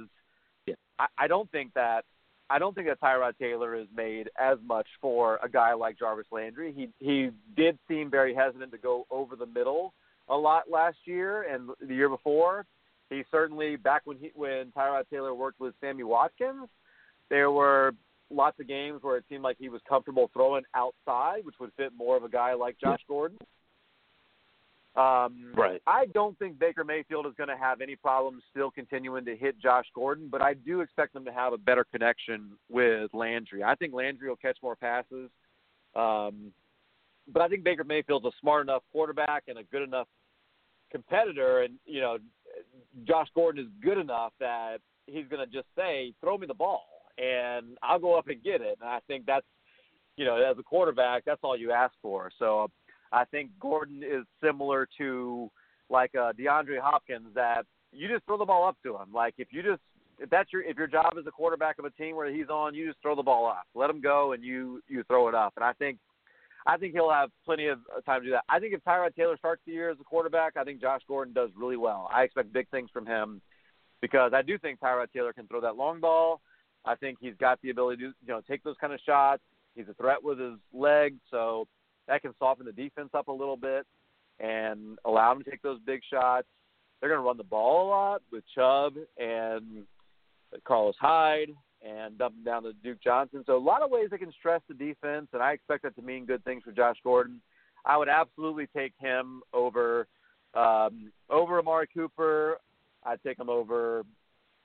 Yeah. I, I don't think that I don't think that Tyrod Taylor is made as much for a guy like Jarvis Landry. He he did seem very hesitant to go over the middle a lot last year and the year before. He certainly back when he when Tyrod Taylor worked with Sammy Watkins, there were lots of games where it seemed like he was comfortable throwing outside, which would fit more of a guy like Josh Gordon. Um, Right. I don't think Baker Mayfield is going to have any problems still continuing to hit Josh Gordon, but I do expect them to have a better connection with Landry. I think Landry will catch more passes. Um, but I think Baker Mayfield's a smart enough quarterback and a good enough competitor, and you know, Josh Gordon is good enough that he's going to just say, "Throw me the ball, and I'll go up and get it." And I think that's, you know, as a quarterback, that's all you ask for. So I think Gordon is similar to like uh, DeAndre Hopkins that you just throw the ball up to him. Like if you just if that's your if your job as a quarterback of a team where he's on, you just throw the ball up. Let him go and you you throw it up. And I think I think he'll have plenty of time to do that. I think if Tyrod Taylor starts the year as a quarterback, I think Josh Gordon does really well. I expect big things from him because I do think Tyrod Taylor can throw that long ball. I think he's got the ability to you know take those kind of shots. He's a threat with his legs, so that can soften the defense up a little bit and allow them to take those big shots. They're going to run the ball a lot with Chubb and Carlos Hyde and dumping down to Duke Johnson. So a lot of ways they can stress the defense, and I expect that to mean good things for Josh Gordon. I would absolutely take him over um, over Amari Cooper. I'd take him over,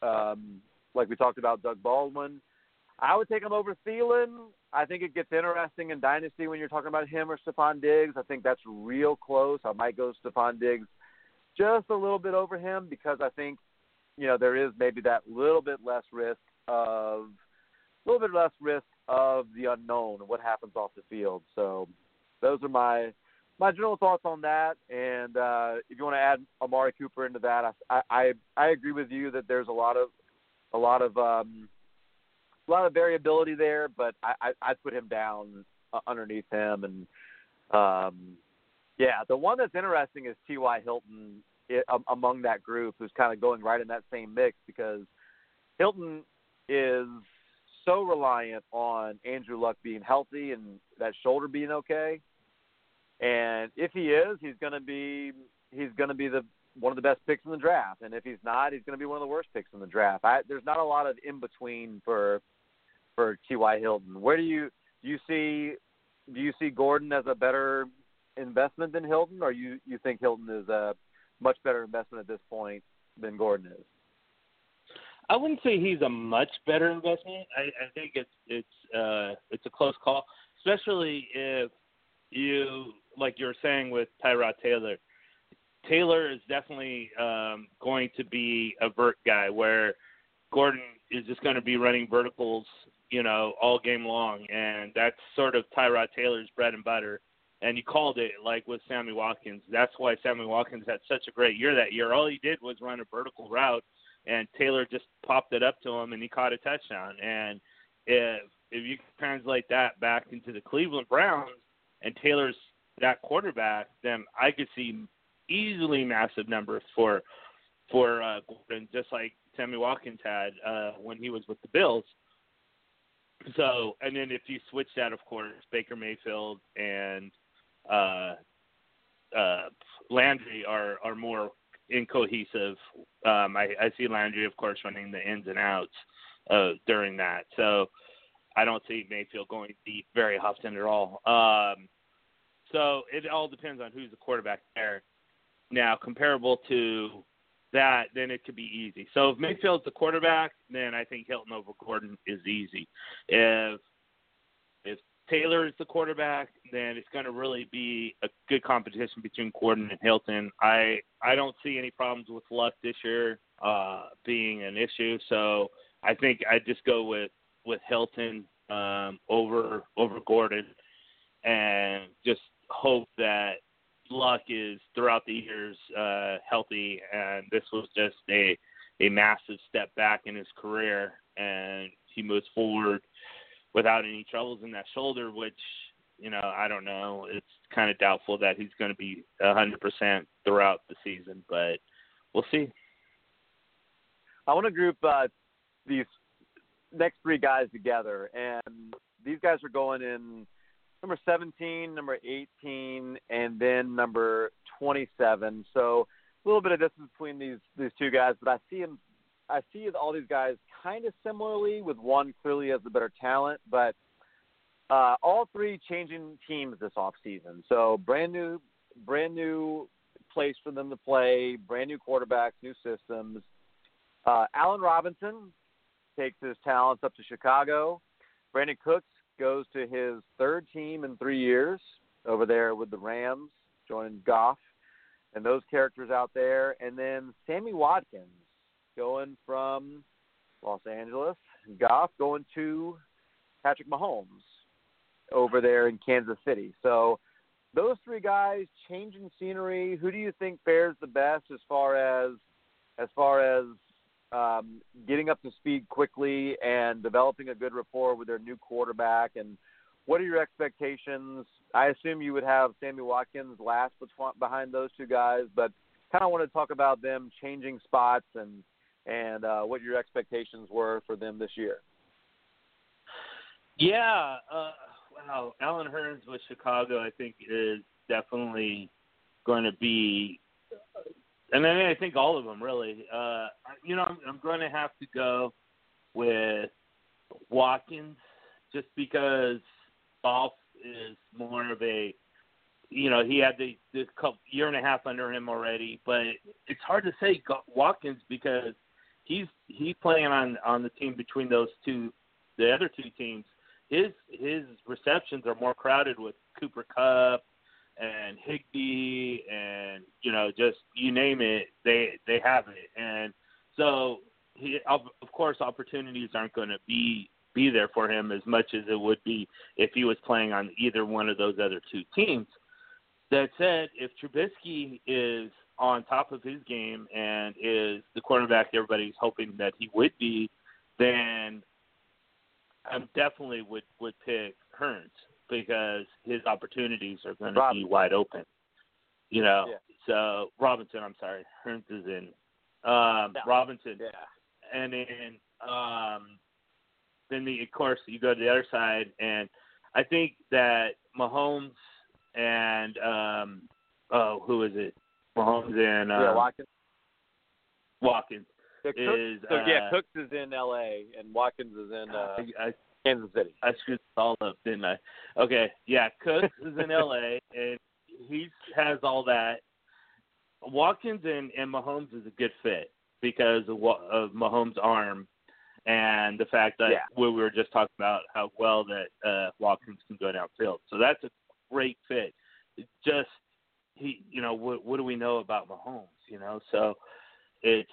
um, like we talked about, Doug Baldwin. I would take him over Thielen. I think it gets interesting in Dynasty when you're talking about him or Stefon Diggs. I think that's real close. I might go Stefon Diggs just a little bit over him because I think, you know, there is maybe that little bit less risk of a little bit less risk of the unknown and what happens off the field. So those are my my general thoughts on that. And uh, if you want to add Amari Cooper into that, I, I I agree with you that there's a lot of a lot of um, a lot of variability there, but I, I I'd put him down uh, underneath him. And um, yeah, the one that's interesting is T.Y. Hilton i um, among that group, who's kind of going right in that same mix because Hilton is so reliant on Andrew Luck being healthy and that shoulder being okay. And if he is, he's going to be he's going to be the one of the best picks in the draft. And if he's not, he's going to be one of the worst picks in the draft. I, there's not a lot of in between for for T.Y. Hilton. Where do you do you see do you see Gordon as a better investment than Hilton, or you you think Hilton is a much better investment at this point than Gordon is? I wouldn't say he's a much better investment. I, I think it's it's uh it's a close call, especially if you like you're saying with Tyrod Taylor. Taylor is definitely um going to be a vert guy where Gordon is just going to be running verticals, you know, all game long and that's sort of Tyrod Taylor's bread and butter. And you called it like with Sammy Watkins. That's why Sammy Watkins had such a great year that year. All he did was run a vertical route and Taylor just popped it up to him, and he caught a touchdown. And if if you translate that back into the Cleveland Browns, and Taylor's that quarterback, then I could see easily massive numbers for for uh, Gordon, just like Sammy Watkins had uh, when he was with the Bills. So, and then if you switch that, of course, Baker Mayfield and uh, uh, Landry are are more incohesive. Um, I, I see Landry, of course, running the ins and outs uh, during that. So I don't see Mayfield going deep very often at all. Um, so it all depends on who's the quarterback there. Now, comparable to that, then it could be easy. So if Mayfield's the quarterback, then I think Hilton over Gordon is easy. If if Taylor is the quarterback, then it's going to really be a good competition between Gordon and Hilton. I I don't see any problems with Luck this year uh, being an issue. So I think I just go with with Hilton um, over over Gordon, and just hope that Luck is throughout the years uh, healthy, and this was just a a massive step back in his career, and he moves forward without any troubles in that shoulder, which you know I don't know. It's kind of doubtful that he's going to be hundred percent throughout the season, but we'll see. I want to group uh, these next three guys together, and these guys are going in number 17, number 18, and then number 27. So a little bit of distance between these these two guys, but I see them. I see all these guys kind of similarly, with one clearly has the better talent, but uh, all three changing teams this off season. So brand new, brand new place for them to play, brand new quarterbacks, new systems. Uh, Allen Robinson takes his talents up to Chicago. Brandin Cooks goes to his third team in three years over there with the Rams, joining Goff and those characters out there. And then Sammy Watkins going from Los Angeles, Goff going to Patrick Mahomes over there in Kansas City. So those three guys changing scenery. Who do you think fares the best as far as as far as um, getting up to speed quickly and developing a good rapport with their new quarterback? And what are your expectations? I assume you would have Sammy Watkins last behind those two guys, but kind of want to talk about them changing spots and and uh, what your expectations were for them this year. Yeah, uh, wow. Allen Hurns with Chicago, I think, is definitely going to be and then I think all of them really. Uh, you know, I'm, I'm going to have to go with Watkins just because Goff is more of a, you know, he had the the year and a half under him already, but it's hard to say Watkins because he's he's playing on on the team between those two, the other two teams. His his receptions are more crowded with Cooper Kupp and Higbee and you know just you name it, they they have it. And so he of, of course opportunities aren't going to be be there for him as much as it would be if he was playing on either one of those other two teams. That said, if Trubisky is on top of his game and is the quarterback everybody's hoping that he would be, then I definitely would would pick Hurns because his opportunities are going to be wide open. You know, yeah. so Robinson, I'm sorry, (laughs) Hurns is in. Um, yeah. Robinson, yeah. and then um, then the, of course you go to the other side, and I think that Mahomes and um, oh, who is it? Mahomes and um, yeah, Watkins. Watkins Cook, is so uh, yeah, Cooks is in L.A. and Watkins is in uh, I, I Kansas City. I screwed this all up, didn't I? Okay, yeah, Cooks is in L.A. (laughs) and he has all that. Watkins and, and Mahomes is a good fit because of, of Mahomes' arm and the fact that yeah. we were just talking about how well that uh, Watkins can go downfield. So that's a great fit. It's just he, you know, what, what do we know about Mahomes? You know, so it's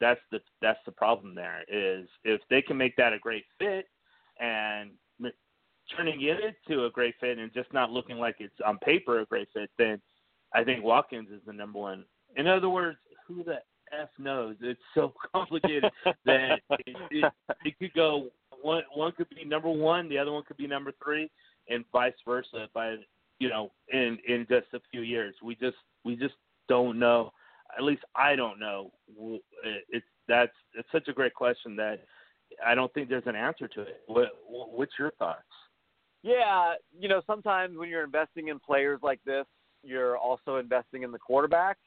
that's the that's the problem there is if they can make that a great fit and turning it into a great fit and just not looking like it's on paper a great fit, then I think Watkins is the number one. In other words, who the f knows. It's so (laughs) complicated that it, it, it could go one one could be number one, the other one could be number three, and vice versa. By you know, in in just a few years, we just we just don't know. At least I don't know. It's that's it's such a great question that I don't think there's an answer to it. What what's your thoughts? Yeah, you know, sometimes when you're investing in players like this, you're also investing in the quarterback.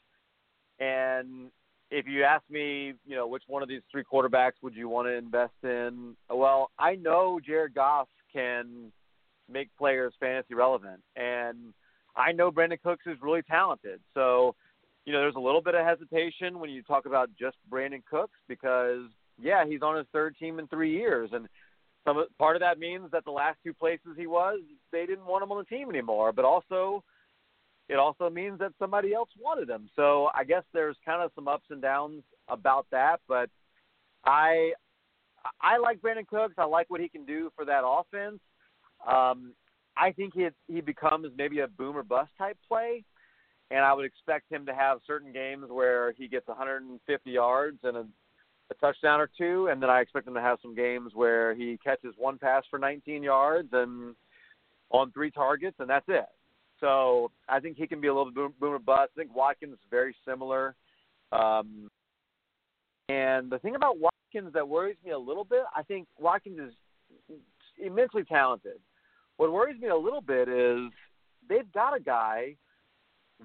And if you ask me, you know, which one of these three quarterbacks would you want to invest in? Well, I know Jared Goff can make players fantasy relevant, and I know Brandin Cooks is really talented. So, you know, there's a little bit of hesitation when you talk about just Brandin Cooks because, yeah, he's on his third team in three years, and some part of that means that the last two places he was, they didn't want him on the team anymore. But also, it also means that somebody else wanted him. So I guess there's kind of some ups and downs about that. But I I like Brandin Cooks. I like what he can do for that offense. Um, I think he he becomes maybe a boomer bust type play, and I would expect him to have certain games where he gets 150 yards and a, a touchdown or two, and then I expect him to have some games where he catches one pass for 19 yards and on three targets, and that's it. So I think he can be a little bit boomer bust. I think Watkins is very similar. Um, and the thing about Watkins that worries me a little bit, I think Watkins is immensely talented. What worries me a little bit is they've got a guy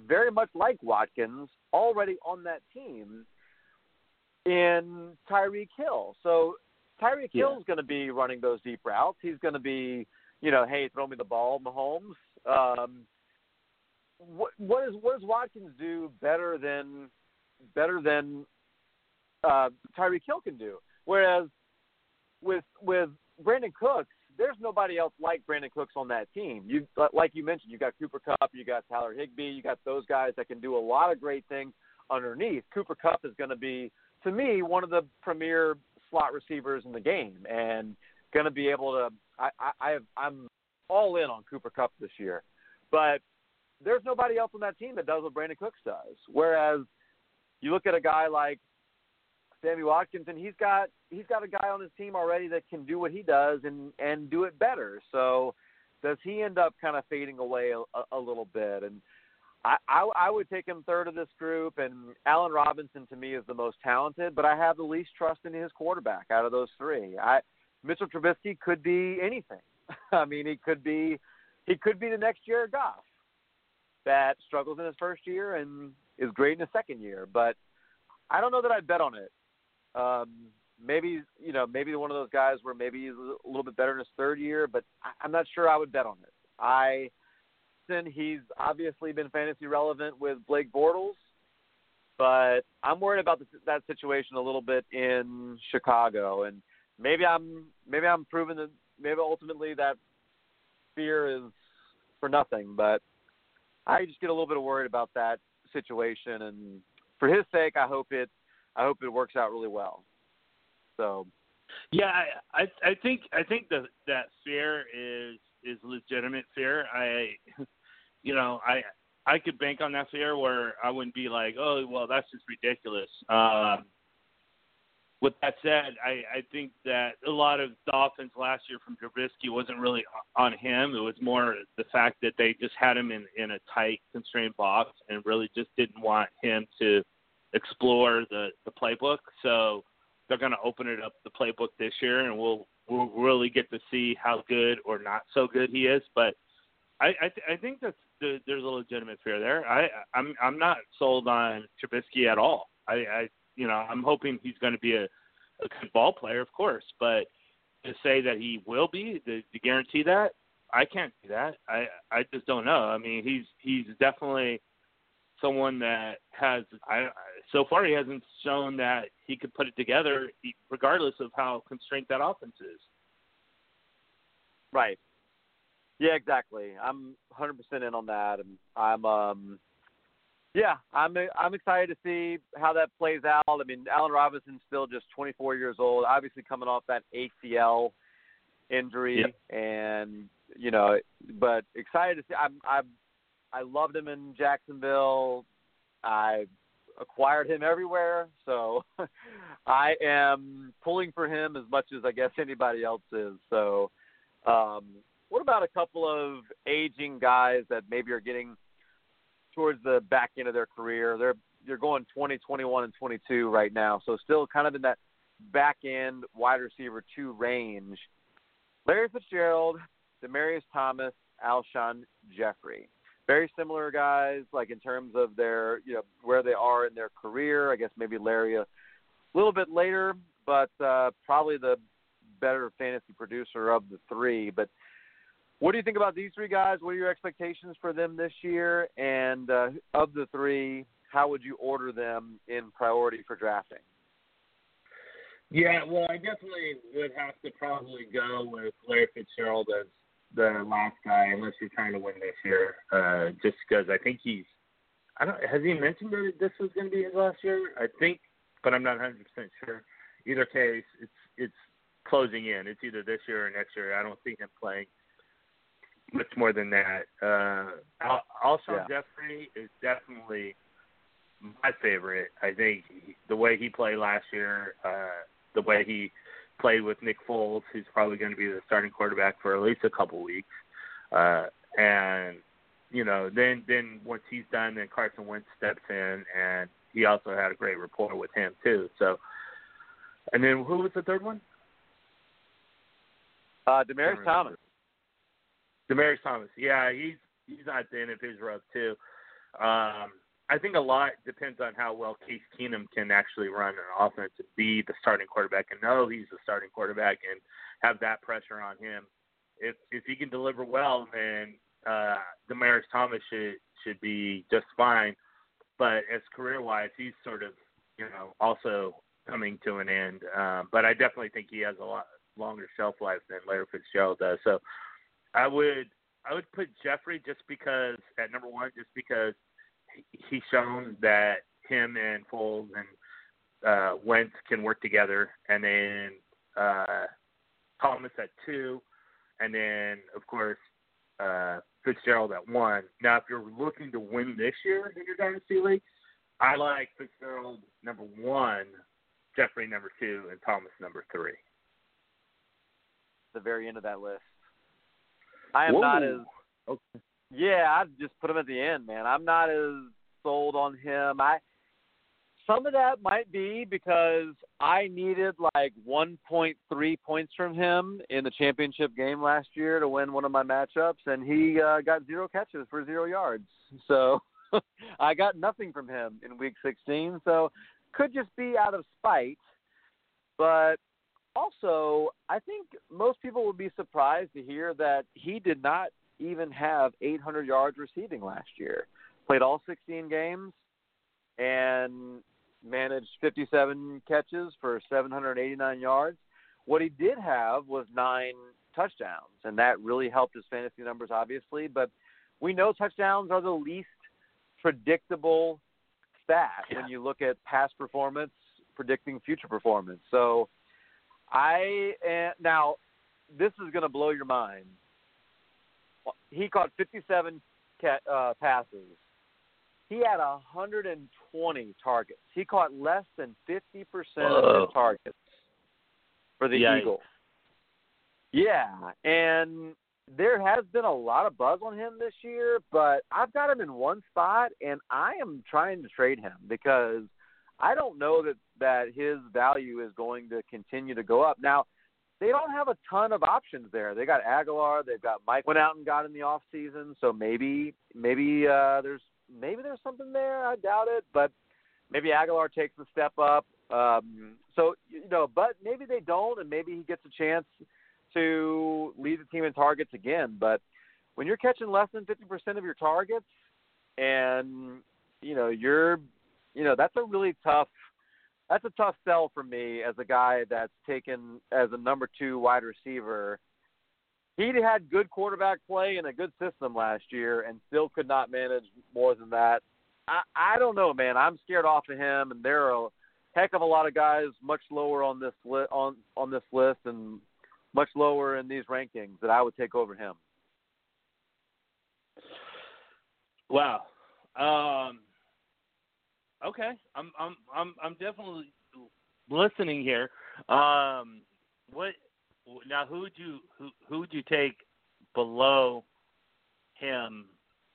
very much like Watkins already on that team in Tyreek Hill. So Tyreek yeah. Hill is going to be running those deep routes. He's going to be, you know, hey, throw me the ball, Mahomes. Um, what what is what does Watkins do better than better than uh, Tyreek Hill can do? Whereas with with Brandin Cooks, there's nobody else like Brandin Cooks on that team. You like you mentioned, you got Cooper Kupp, you got Tyler Higbee, you got those guys that can do a lot of great things underneath. Cooper Kupp is going to be, to me, one of the premier slot receivers in the game, and going to be able to. I, I, I'm all in on Cooper Kupp this year, but there's nobody else on that team that does what Brandin Cooks does. Whereas you look at a guy like Sammy Watkins, and he's got he's got a guy on his team already that can do what he does and and do it better. So does he end up kind of fading away a, a little bit? And I, I I would take him third of this group, and Allen Robinson to me is the most talented, but I have the least trust in his quarterback out of those three. I Mitchell Trubisky could be anything. (laughs) I mean, he could be he could be the next Jared Goff that struggles in his first year and is great in his second year. But I don't know that I'd bet on it. Um, maybe you know, maybe one of those guys where maybe he's a little bit better in his third year, but I'm not sure I would bet on it. I he's obviously been fantasy relevant with Blake Bortles, but I'm worried about the, that situation a little bit in Chicago, and maybe I'm maybe I'm proving that maybe ultimately that fear is for nothing, but I just get a little bit worried about that situation, and for his sake, I hope it I hope it works out really well. So, yeah, I I, I think I think that that fear is is legitimate fear. I, (laughs) you know, I I could bank on that fear where I wouldn't be like, oh well, that's just ridiculous. Um, with that said, I, I think that a lot of the offense last year from Trubisky wasn't really on him. It was more the fact that they just had him in, in a tight, constrained box and really just didn't want him to explore the, the playbook. So they're going to open it up the playbook this year, and we'll we'll really get to see how good or not so good he is. But I I, th- I think that the, there's a legitimate fear there. I I'm I'm not sold on Trubisky at all. I, I you know, I'm hoping he's going to be a, a good ball player, of course, but to say that he will be, to, to guarantee that, I can't do that. I I just don't know. I mean, he's he's definitely someone that has. I so far he hasn't shown that he could put it together, regardless of how constrained that offense is. Right. Yeah, exactly. I'm 100% in on that, and I'm um yeah, I'm I'm excited to see how that plays out. I mean, Allen Robinson's still just 24 years old, obviously coming off that ACL injury, yep. and you know, but excited to see. I'm I I loved him in Jacksonville. I acquired him everywhere. So (laughs) I am pulling for him as much as I guess anybody else is. So um, what about a couple of aging guys that maybe are getting towards the back end of their career? They're you're going 20, 21, and 22 right now, so still kind of in that back end wide receiver two range. Larry Fitzgerald, Demaryius Thomas, Alshon Jeffery. Very similar guys, like in terms of their, you know, where they are in their career. I guess maybe Larry a little bit later, but uh, probably the better fantasy producer of the three. But what do you think about these three guys? What are your expectations for them this year? And uh, of the three, how would you order them in priority for drafting? Yeah, well, I definitely would have to probably go with Larry Fitzgerald as the last guy, unless you're trying to win this year. Uh, just because I think he's, I don't. Has he mentioned that this was going to be his last year? I think, but I'm not 100 percent sure. Either case, it's it's closing in. It's either this year or next year. I don't see him playing much more than that. Uh, Al- Alshon Yeah. Jeffery is definitely my favorite. I think the way he played last year, uh, the way he played with Nick Foles, who's probably going to be the starting quarterback for at least a couple weeks, uh, and you know, then then once he's done, then Carson Wentz steps in, and he also had a great rapport with him too. So, and then who was the third one? Uh, Thomas. Demaryius Thomas. Yeah, he's he's at the end of his rope too. Um, I think a lot depends on how well Case Keenum can actually run an offense and be the starting quarterback and know he's the starting quarterback and have that pressure on him. If if he can deliver well, then uh, Demaryius Thomas should should be just fine. But as career wise, he's sort of you know also coming to an end. Um, but I definitely think he has a lot longer shelf life than Larry Fitzgerald does. So I would I would put Jeffery just because at number one, just because he's shown that him and Foles and uh, Wentz can work together, and then uh, Thomas at two, and then of course uh, Fitzgerald at one. Now, if you're looking to win this year in your dynasty league, I like Fitzgerald number one, Jeffery number two, and Thomas number three. the very end of that list. I am not as Whoa. Yeah. I just put him at the end, man. I'm not as sold on him. I some of that might be because I needed like 1.3 points from him in the championship game last year to win one of my matchups, and he uh, got zero catches for zero yards. So (laughs) I got nothing from him in Week 16. So could just be out of spite, but also, I think most people would be surprised to hear that he did not even have 800 yards receiving last year. Played all 16 games and managed 57 catches for 789 yards. What he did have was nine touchdowns, and that really helped his fantasy numbers, obviously. But we know touchdowns are the least predictable stat when you look at past performance predicting future performance. So I uh, now this is going to blow your mind. He caught 57 ca- uh, passes. He had 120 targets. He caught less than 50% of Whoa. his targets for the Yikes. Eagles. Yeah, and there has been a lot of buzz on him this year, but I've got him in one spot, and I am trying to trade him because I don't know that that his value is going to continue to go up. Now, they don't have a ton of options there. They got Agholor, they've got Mike went out and got in the off season, so maybe maybe uh there's maybe there's something there. I doubt it, but maybe Agholor takes a step up. Um so you know, but maybe they don't and maybe he gets a chance to lead the team in targets again, but when you're catching less than 50% of your targets and you know, you're you know, that's a really tough that's a tough sell for me as a guy that's taken as a number two wide receiver. He had good quarterback play and a good system last year, and still could not manage more than that. I, I don't know, man. I'm scared off of him, and there are a heck of a lot of guys much lower on this li- on on this list and much lower in these rankings that I would take over him. Wow. Um, Okay. I'm I'm I'm I'm definitely listening here. Um, what now? Who would you who who would you take below him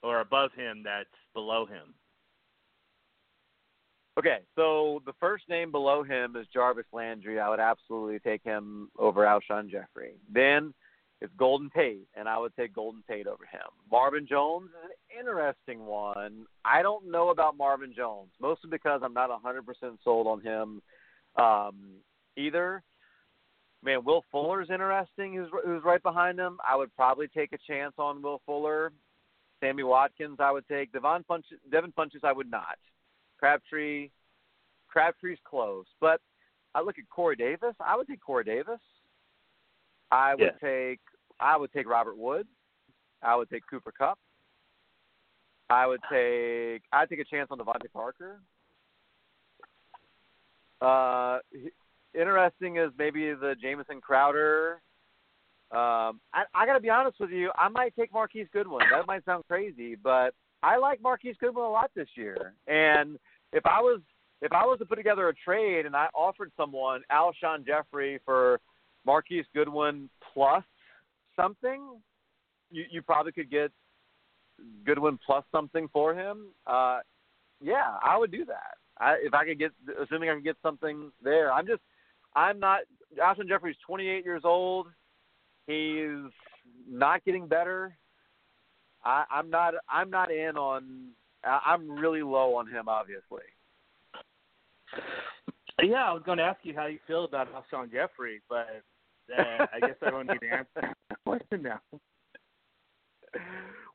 or above him? That's below him. Okay, so the first name below him is Jarvis Landry. I would absolutely take him over Alshon Jeffery. Then it's Golden Tate, and I would take Golden Tate over him. Marvin Jones is an interesting one. I don't know about Marvin Jones, mostly because I'm not 100% sold on him um, either. Man, Will Fuller's interesting. Who's who's right behind him? I would probably take a chance on Will Fuller. Sammy Watkins, I would take. Devin Funchess, Devin Funchess, I would not. Crabtree, Crabtree's close, but I look at Corey Davis. I would take Corey Davis. I would Yeah. take I would take Robert Woods. I would take Cooper Kupp. I would take I'd take a chance on DeVante Parker. Uh, interesting is maybe the Jamison Crowder. Um, I, I got to be honest with you. I might take Marquise Goodwin. That might sound crazy, but I like Marquise Goodwin a lot this year. And if I was if I was to put together a trade and I offered someone Alshon Jeffery for Marquise Goodwin plus something, you you probably could get Goodwin plus something for him. Uh, yeah, I would do that. I, if I could get, assuming I can get something there. I'm just, I'm not. Alshon Jeffery's 28 years old. He's not getting better. I, I'm not. I'm not in on. I'm really low on him, obviously. Yeah, I was going to ask you how you feel about Alshon Jeffery, but uh, I guess I don't need to answer that (laughs) question now.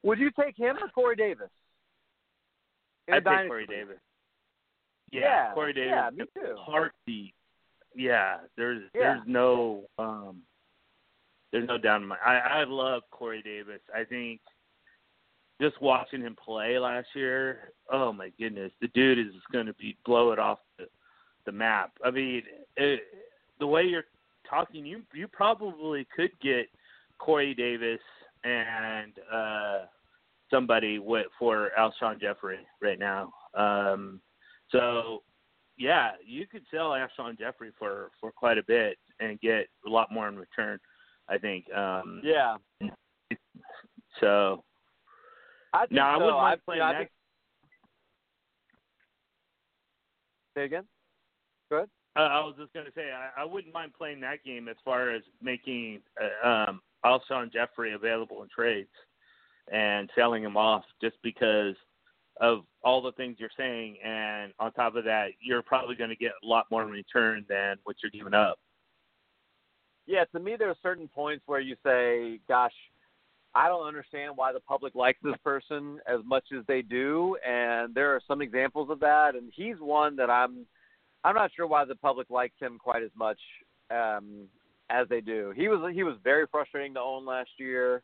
Would you take him or Corey Davis? I'd take dynasty Corey? Davis. Yeah, Corey Davis. yeah, me too. Heartbeat. Yeah, there's Yeah. there's no um there's no doubt in my I I love Corey Davis. I think just watching him play last year, oh my goodness, the dude is going to be blow it off the, the map. I mean, it, the way you're talking, you you probably could get Corey Davis and uh somebody with for Alshon Jeffery right now. Um so yeah, you could sell Alshon Jeffery for for quite a bit and get a lot more in return. I think. Um, Yeah. So I think no, I wouldn't mind I, playing know, that. think- Say again. Uh, I was just going to say I, I wouldn't mind playing that game as far as making uh, um, Alshon Jeffery available in trades and selling him off just because of all the things you're saying, and on top of that, you're probably going to get a lot more in return than what you're giving up. Yeah, to me, there are certain points where you say, "Gosh, I don't understand why the public likes this person as much as they do," and there are some examples of that, and he's one that I'm, I'm not sure why the public likes him quite as much um, as they do. He was he was very frustrating to own last year.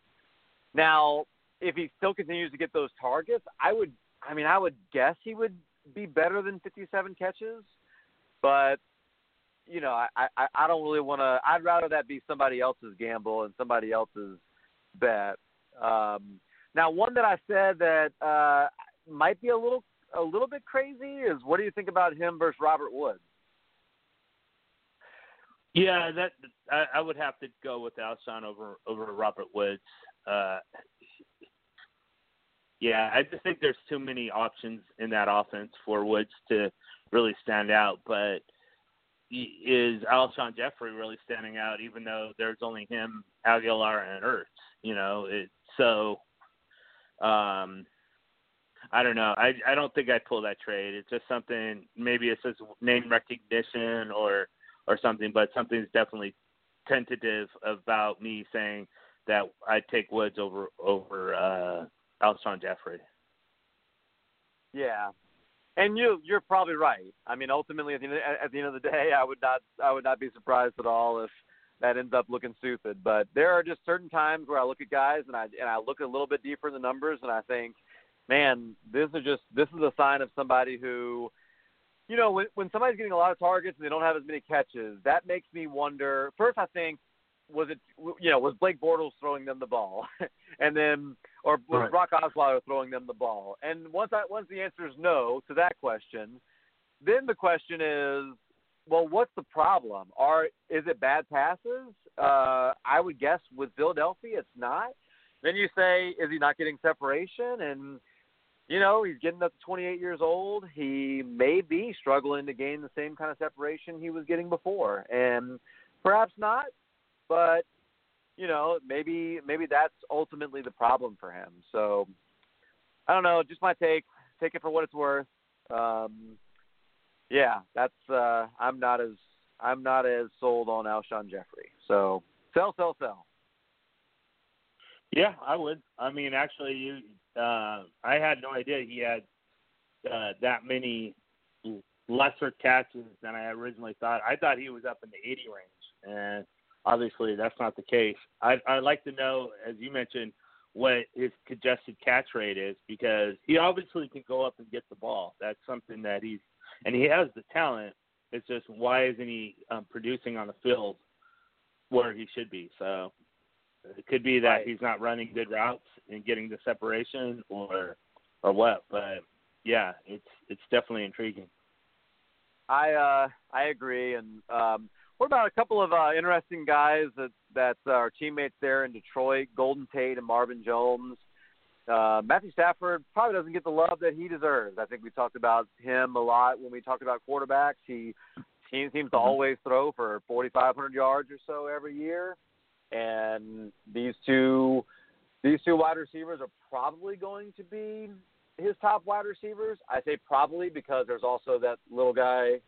Now, if he still continues to get those targets, I would, I mean, I would guess he would be better than 57 catches, but you know, I, I, I don't really want to. I'd rather that be somebody else's gamble and somebody else's bet. Um, now, one that I said that uh, might be a little a little bit crazy is what do you think about him versus Robert Woods? Yeah, that I, I would have to go with Alshon over over Robert Woods. Uh, yeah, I just think there's too many options in that offense for Woods to really stand out. But is Alshon Jeffery really standing out? Even though there's only him, Agholor, and Ertz. You know, it, so um, I don't know. I I don't think I'd pull that trade. It's just something. Maybe it's just name recognition or or something, but something's definitely tentative about me saying that I'd take Woods over over uh Alshon Jeffery. Yeah, and you you're probably right. I mean, ultimately at the at the end of the day, I would not I would not be surprised at all if that ends up looking stupid. But there are just certain times where I look at guys and I and I look a little bit deeper in the numbers and I think, man, this is just this is a sign of somebody who, you know, when when somebody's getting a lot of targets and they don't have as many catches, that makes me wonder. First, I think was it you know was Blake Bortles throwing them the ball, (laughs) and then or was Right. Brock Osweiler throwing them the ball? And once I once the answer is no to that question, then the question is, well, what's the problem? Are is it bad passes? Uh, I would guess with Philadelphia, it's not. Then you say, is he not getting separation? And you know, he's getting up to 28 years old. He may be struggling to gain the same kind of separation he was getting before, and perhaps not. But you know, maybe maybe that's ultimately the problem for him. So I don't know. Just my take. Take it for what it's worth. Um, yeah, that's uh, I'm not as I'm not as sold on Alshon Jeffery. So sell, sell, sell. Yeah, I would. I mean, actually, you. Uh, I had no idea he had uh, that many lesser catches than I originally thought. I thought he was up in the 80 range, and obviously that's not the case. I'd, I'd like to know, as you mentioned, what his contested catch rate is because he obviously can go up and get the ball. That's something that he's and he has the talent. It's just why isn't he um, producing on the field where he should be? So it could be that right. he's not running good routes and getting the separation, or or what. But yeah, it's it's definitely intriguing. I uh, I agree. And um, what about a couple of uh, interesting guys that that are teammates there in Detroit, Golden Tate and Marvin Jones? Uh, Matthew Stafford probably doesn't get the love that he deserves. I think we talked about him a lot when we talked about quarterbacks. He he seems to always throw for 4,500 yards or so every year, and these two these two wide receivers are probably going to be his top wide receivers. I say probably because there's also that little guy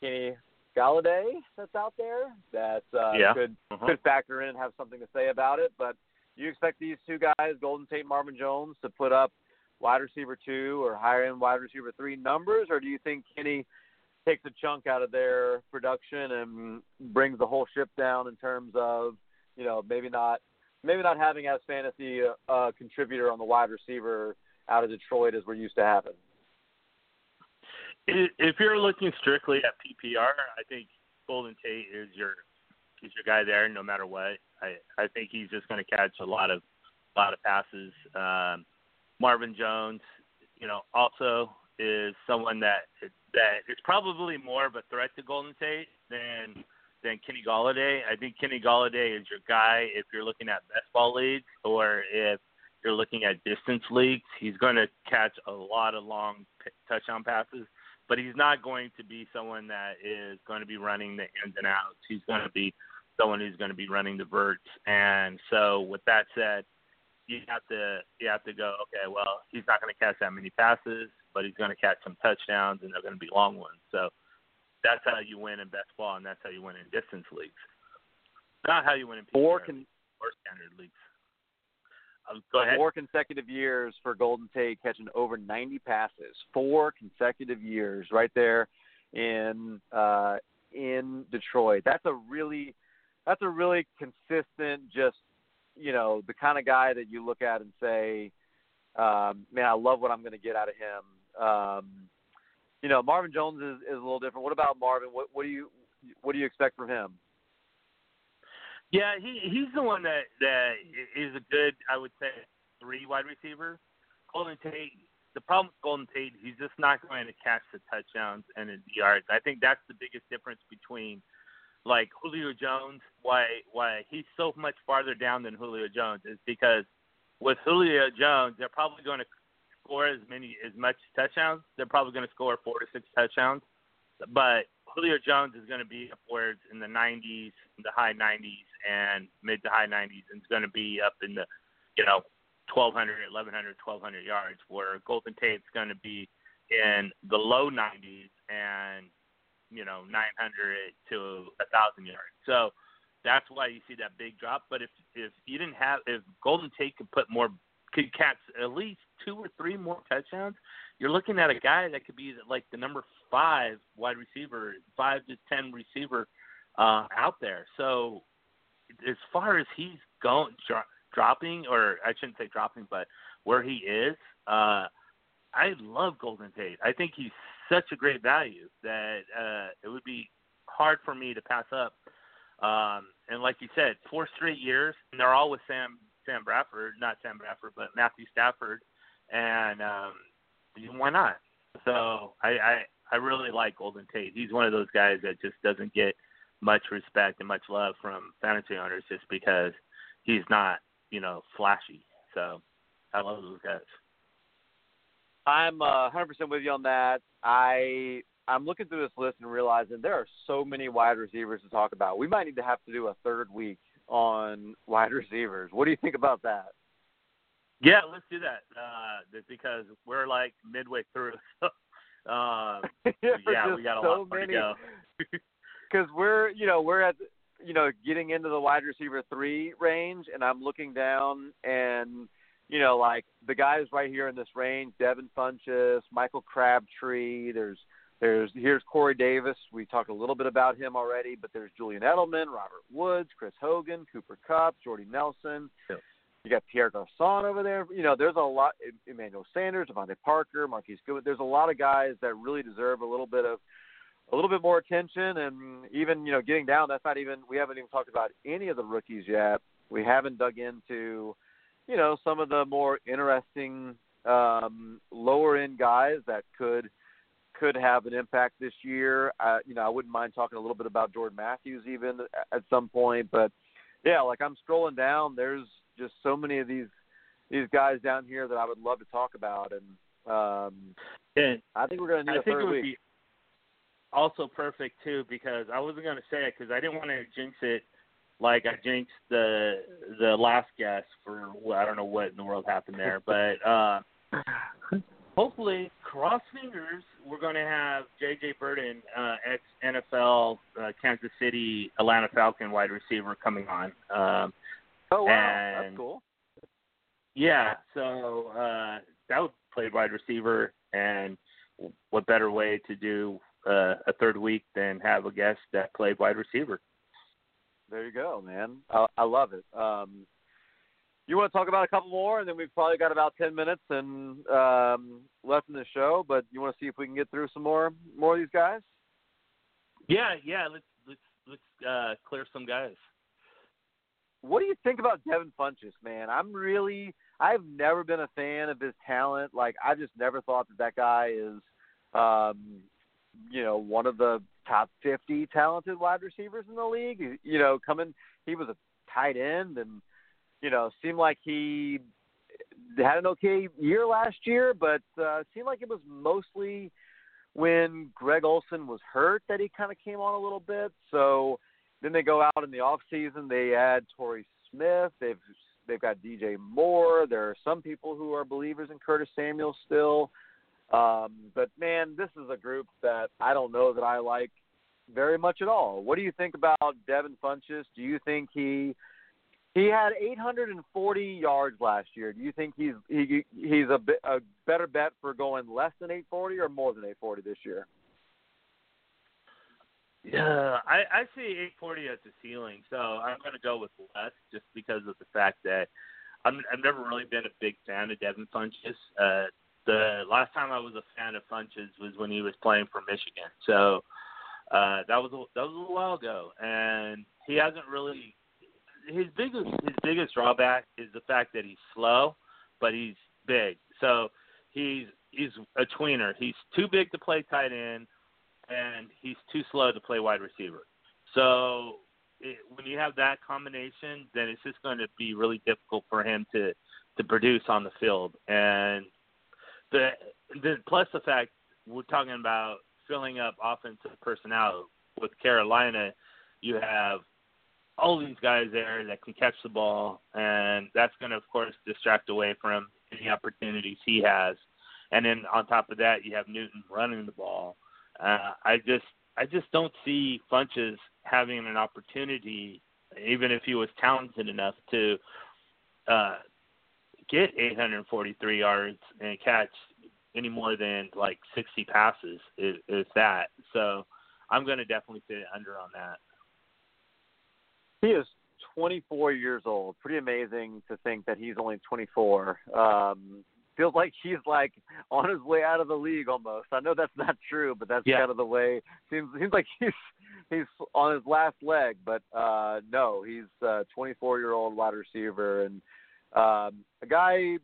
Kenny Golladay, that's out there that uh, yeah. could uh-huh. could factor in and have something to say about it. But do you expect these two guys, Golden Tate, Marvin Jones, to put up wide receiver two or higher end wide receiver three numbers, or do you think Kenny takes a chunk out of their production and brings the whole ship down in terms of you know maybe not maybe not having as fantasy uh, uh, contributor on the wide receiver out of Detroit as we're used to having? If you're looking strictly at PPR, I think Golden Tate is your is your guy there, no matter what. I I think he's just going to catch a lot of a lot of passes. Um, Marvin Jones, you know, also is someone that that is probably more of a threat to Golden Tate than than Kenny Golladay. I think Kenny Golladay is your guy if you're looking at best ball leagues or if you're looking at distance leagues. He's going to catch a lot of long p- touchdown passes, but he's not going to be someone that is going to be running the ins and outs. He's going to be someone who's going to be running the verts. And so, with that said, you have to you have to go. Okay, well, he's not going to catch that many passes, but he's going to catch some touchdowns, and they're going to be long ones. So that's how you win in best ball, and that's how you win in distance leagues. Not how you win in Four con- or standard leagues. Um, go ahead. Four consecutive years for Golden Tate catching over 90 passes. Four consecutive years, right there in uh, in Detroit. That's a really that's a really consistent, just you know, the kind of guy that you look at and say, um, man, I love what I'm going to get out of him. Um, you know, Marvin Jones is, is a little different. What about Marvin? What, what do you what do you expect from him? Yeah, he he's the one that that is a good, I would say, three wide receiver. Golden Tate. The problem with Golden Tate, he's just not going to catch the touchdowns and the yards. I think that's the biggest difference between like Julio Jones. Why why he's so much farther down than Julio Jones is because with Julio Jones, they're probably going to score as many as much touchdowns. They're probably going to score four to six touchdowns, but Julio Jones is going to be upwards in the 90s, the high 90s, and mid to high 90s, and it's going to be up in the, you know, 1,200, 1,100, 1,200 yards. Where Golden Tate's going to be in the low 90s and, you know, 900 to a 1,000 yards. So that's why you see that big drop. But if if you didn't have, if Golden Tate could put more, could catch at least two or three more touchdowns, you're looking at a guy that could be like the number five wide receiver, five to ten receiver uh, out there. So as far as he's going dro- dropping, or I shouldn't say dropping, but where he is, uh, I love Golden Tate. I think he's such a great value that uh, it would be hard for me to pass up. Um, and like you said, four straight years, and they're all with Sam Sam Bradford, not Sam Bradford, but Matthew Stafford, and um, why not? So I, I I really like Golden Tate. He's one of those guys that just doesn't get much respect and much love from fantasy owners just because he's not, you know, flashy. So I love those guys. I'm uh, 100% with you on that. I I'm looking through this list and realizing there are so many wide receivers to talk about. We might need to have to do a third week on wide receivers. What do you think about that? Yeah, let's do that. Uh, because we're like midway through. (laughs) So, (laughs) uh, yeah, we got a so lot more many. to go. (laughs) Because we're you know we're at you know getting into the wide receiver three range, and I'm looking down and you know like the guys right here in this range: Devin Funchess, Michael Crabtree. There's there's here's Corey Davis. We talked a little bit about him already, but there's Julian Edelman, Robert Woods, Chris Hogan, Cooper Kupp, Jordy Nelson. Yep. You got Pierre Garcon over there. You know, there's a lot. Emmanuel Sanders, DeVante Parker, Marquise Goodwin. There's a lot of guys that really deserve a little bit of a little bit more attention, and even you know, getting down. That's not even. We haven't even talked about any of the rookies yet. We haven't dug into, you know, some of the more interesting um, lower end guys that could could have an impact this year. Uh, you know, I wouldn't mind talking a little bit about Jordan Matthews even at some point, but yeah, like I'm scrolling down, there's just so many of these these guys down here that I would love to talk about, and um, And I think we're going to need I a think third it would week. be also perfect too because I wasn't going to say it because I didn't want to jinx it like I jinxed the the last guest for well, I don't know what in the world happened there, but uh hopefully cross fingers we're going to have JJ Birden, uh, ex NFL uh, Kansas City Atlanta Falcon wide receiver coming on. Um oh wow, that's cool. yeah, so uh, that would play wide receiver, and what better way to do uh, a third week than have a guest that played wide receiver? There you go, man. I, I love it. Um, you want to talk about a couple more, and then we've probably got about ten minutes and um, left in the show. But you want to see if we can get through some more more of these guys? Yeah, yeah. Let's let's let's uh, clear some guys. What do you think about Devin Funchess, man? I'm really I've never been a fan of his talent. Like I just never thought that that guy is um you know, one of the top 50 talented wide receivers in the league. You know, coming he was a tight end and you know, seemed like he had an okay year last year, but uh seemed like it was mostly when Greg Olsen was hurt that he kind of came on a little bit. So then they go out in the off season. They add Torrey Smith. They've they've got DJ Moore. There are some people who are believers in Curtis Samuel still. Um, but man, this is a group that I don't know that I like very much at all. What do you think about Devin Funchess? Do you think he he had 840 yards last year? Do you think he's he he's a, bit, a better bet for going less than 840 or more than 840 this year? Yeah, I, I see 840 as the ceiling, so I'm going to go with less just because of the fact that I'm, I've never really been a big fan of Devin Funchess. Uh, the last time I was a fan of Funchess was when he was playing for Michigan, so uh, that was a, that was a while ago, and he hasn't really. His biggest his biggest drawback is the fact that he's slow, but he's big. So he's he's a tweener. He's too big to play tight end and he's too slow to play wide receiver. So it, when you have that combination, then it's just going to be really difficult for him to to produce on the field. And the, the plus the fact we're talking about filling up offensive personnel with Carolina, you have all these guys there that can catch the ball, and that's going to of course distract away from any opportunities he has. And then on top of that, you have Newton running the ball. Uh, I just I just don't see Funchess having an opportunity, even if he was talented enough to uh, get 843 yards and catch any more than like 60 passes, is, is that. So I'm going to definitely sit under on that. He is 24 years old. Pretty amazing to think that he's only 24. Um, feels like he's like on his way out of the league almost. I know that's not true, but that's Yeah. kind of the way. Seems seems like he's he's on his last leg, but uh no, he's a 24 year old wide receiver and um, a guy.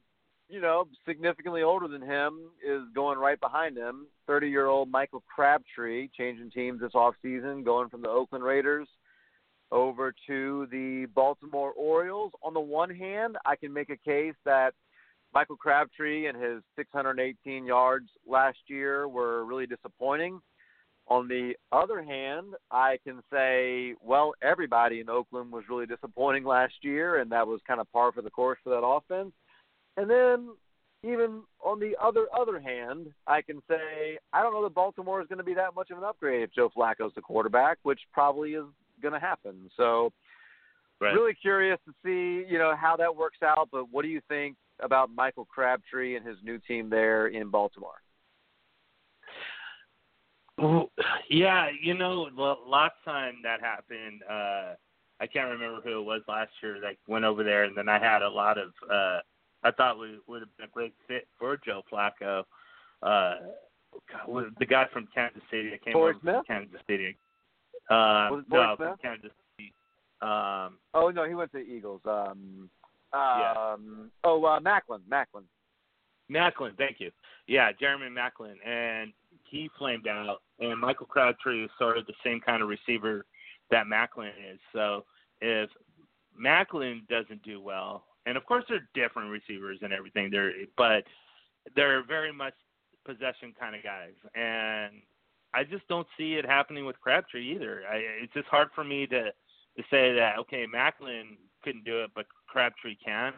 you know, significantly older than him is going right behind him. 30 year old Michael Crabtree changing teams this off season, going from the Oakland Raiders over to the Baltimore Orioles. On the one hand, I can make a case that Michael Crabtree and his 618 yards last year were really disappointing. On the other hand, I can say, well, everybody in Oakland was really disappointing last year, and that was kind of par for the course for that offense. And then, even on the other other hand, I can say I don't know that Baltimore is going to be that much of an upgrade if Joe Flacco's the quarterback, which probably is going to happen. So, Right. really curious to see you know how that works out. But what do you think about Michael Crabtree and his new team there in Baltimore? Well, yeah, you know, last time that happened, uh I can't remember who it was last year that went over there, and then I had a lot of. uh I thought we would have been a great fit for Joe Flacco. Uh God, the guy from Kansas City, I can't Torrey remember Smith? from Kansas City. Uh, Was it Torrey no, from Kansas City. Um, Oh no, he went to the Eagles. Um, Yeah. um, Oh, uh, Maclin. Maclin. Maclin, thank you. Yeah, Jeremy Maclin, and he flamed out. And Michael Crabtree is sort of the same kind of receiver that Maclin is. So if Maclin doesn't do well, and of course they're different receivers and everything, they're but they're very much possession kind of guys, and I just don't see it happening with Crabtree either. I, it's just hard for me to to say that okay, Maclin couldn't do it, but Crabtree can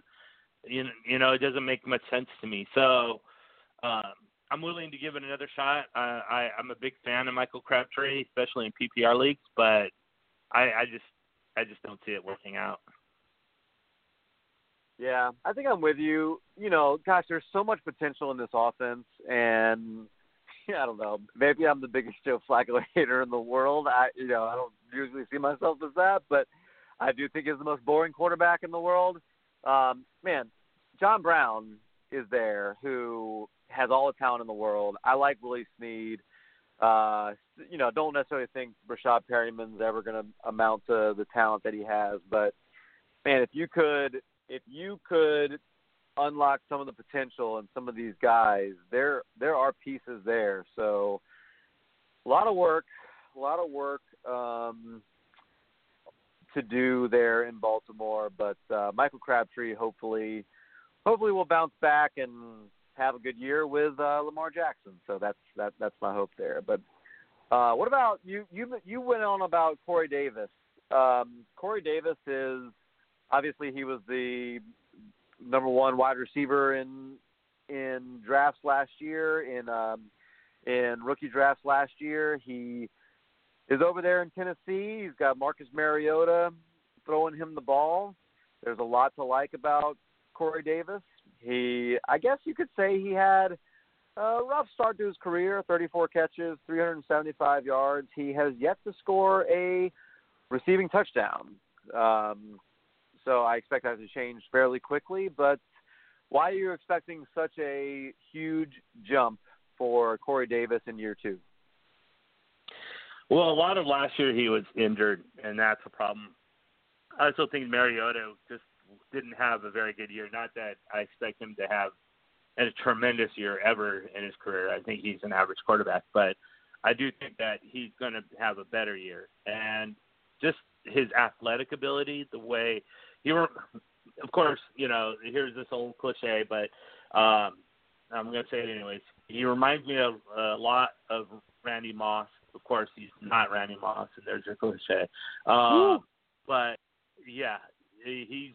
you know, you know, it doesn't make much sense to me. So um, I'm willing to give it another shot. I, I'm a big fan of Michael Crabtree, especially in PPR leagues, but I, I just I just don't see it working out. Yeah, I think I'm with you. You know, gosh, there's so much potential in this offense, and (laughs) I don't know. Maybe I'm the biggest Joe Flacco (laughs) hater in the world. I, you know, I don't usually see myself as that, but I do think he's the most boring quarterback in the world. Um, man, John Brown is there, who has all the talent in the world. I like Willie Snead. Uh, you know, don't necessarily think Rashad Perriman's ever going to amount to the talent that he has, but man, if you could, if you could unlock some of the potential in some of these guys, there there are pieces there. So a lot of work, a lot of work um, to do there in Baltimore. But uh, Michael Crabtree, hopefully, hopefully will bounce back and have a good year with uh, Lamar Jackson. So that's that that's my hope there. But uh, what about you? You you went on about Corey Davis. Um, Corey Davis is obviously he was the number one wide receiver in in drafts last year in um, in rookie drafts last year. He is over there in Tennessee. He's got Marcus Mariota throwing him the ball. There's a lot to like about Corey Davis. He, I guess you could say he had a rough start to his career 34 catches, 375 yards. He has yet to score a receiving touchdown. Um, so I expect that to change fairly quickly. But why are you expecting such a huge jump for Corey Davis in year two? Well, a lot of last year he was injured, and that's a problem. I also think Mariota just didn't have a very good year. Not that I expect him to have a tremendous year ever in his career. I think he's an average quarterback, but I do think that he's going to have a better year. And just his athletic ability, the way he were, of course, you know, here's this old cliche, but um, I'm going to say it anyways. He reminds me of a lot of Randy Moss. Of course, he's not Randy Moss, and there's your cliche. Um, but yeah, he's he,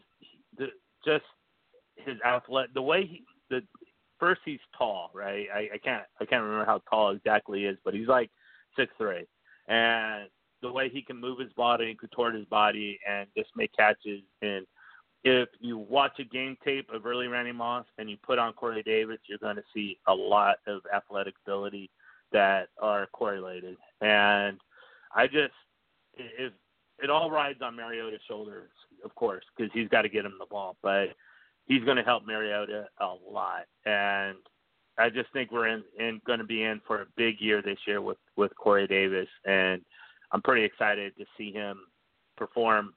the, just his athletic, the way he, the first he's tall, right? I, I can't I can't remember how tall exactly he is, but he's like six three, and the way he can move his body and contort his body and just make catches. And if you watch a game tape of early Randy Moss and you put on Corey Davis, you're going to see a lot of athletic ability that are correlated. And I just if it all rides on Mariota's shoulders, of course, because he's got to get him the ball, but he's going to help Mariota a lot. And I just think we're in, in going to be in for a big year this year with with Corey Davis, and I'm pretty excited to see him perform.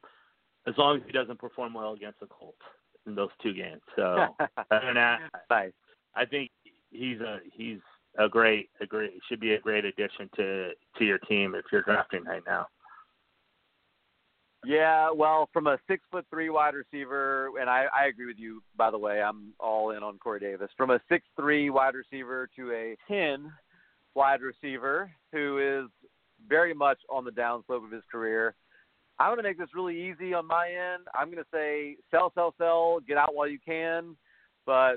As long as he doesn't perform well against the Colts, in those two games. So (laughs) other than that, nice. I think he's a he's a great a great should be a great addition to to your team if you're drafting right now. Yeah, well, from a six foot three wide receiver, and I, I agree with you. By the way, I'm all in on Corey Davis. From a six three wide receiver to a ten wide receiver who is very much on the downslope of his career. I'm going to make this really easy on my end. I'm going to say sell, sell, sell, get out while you can. But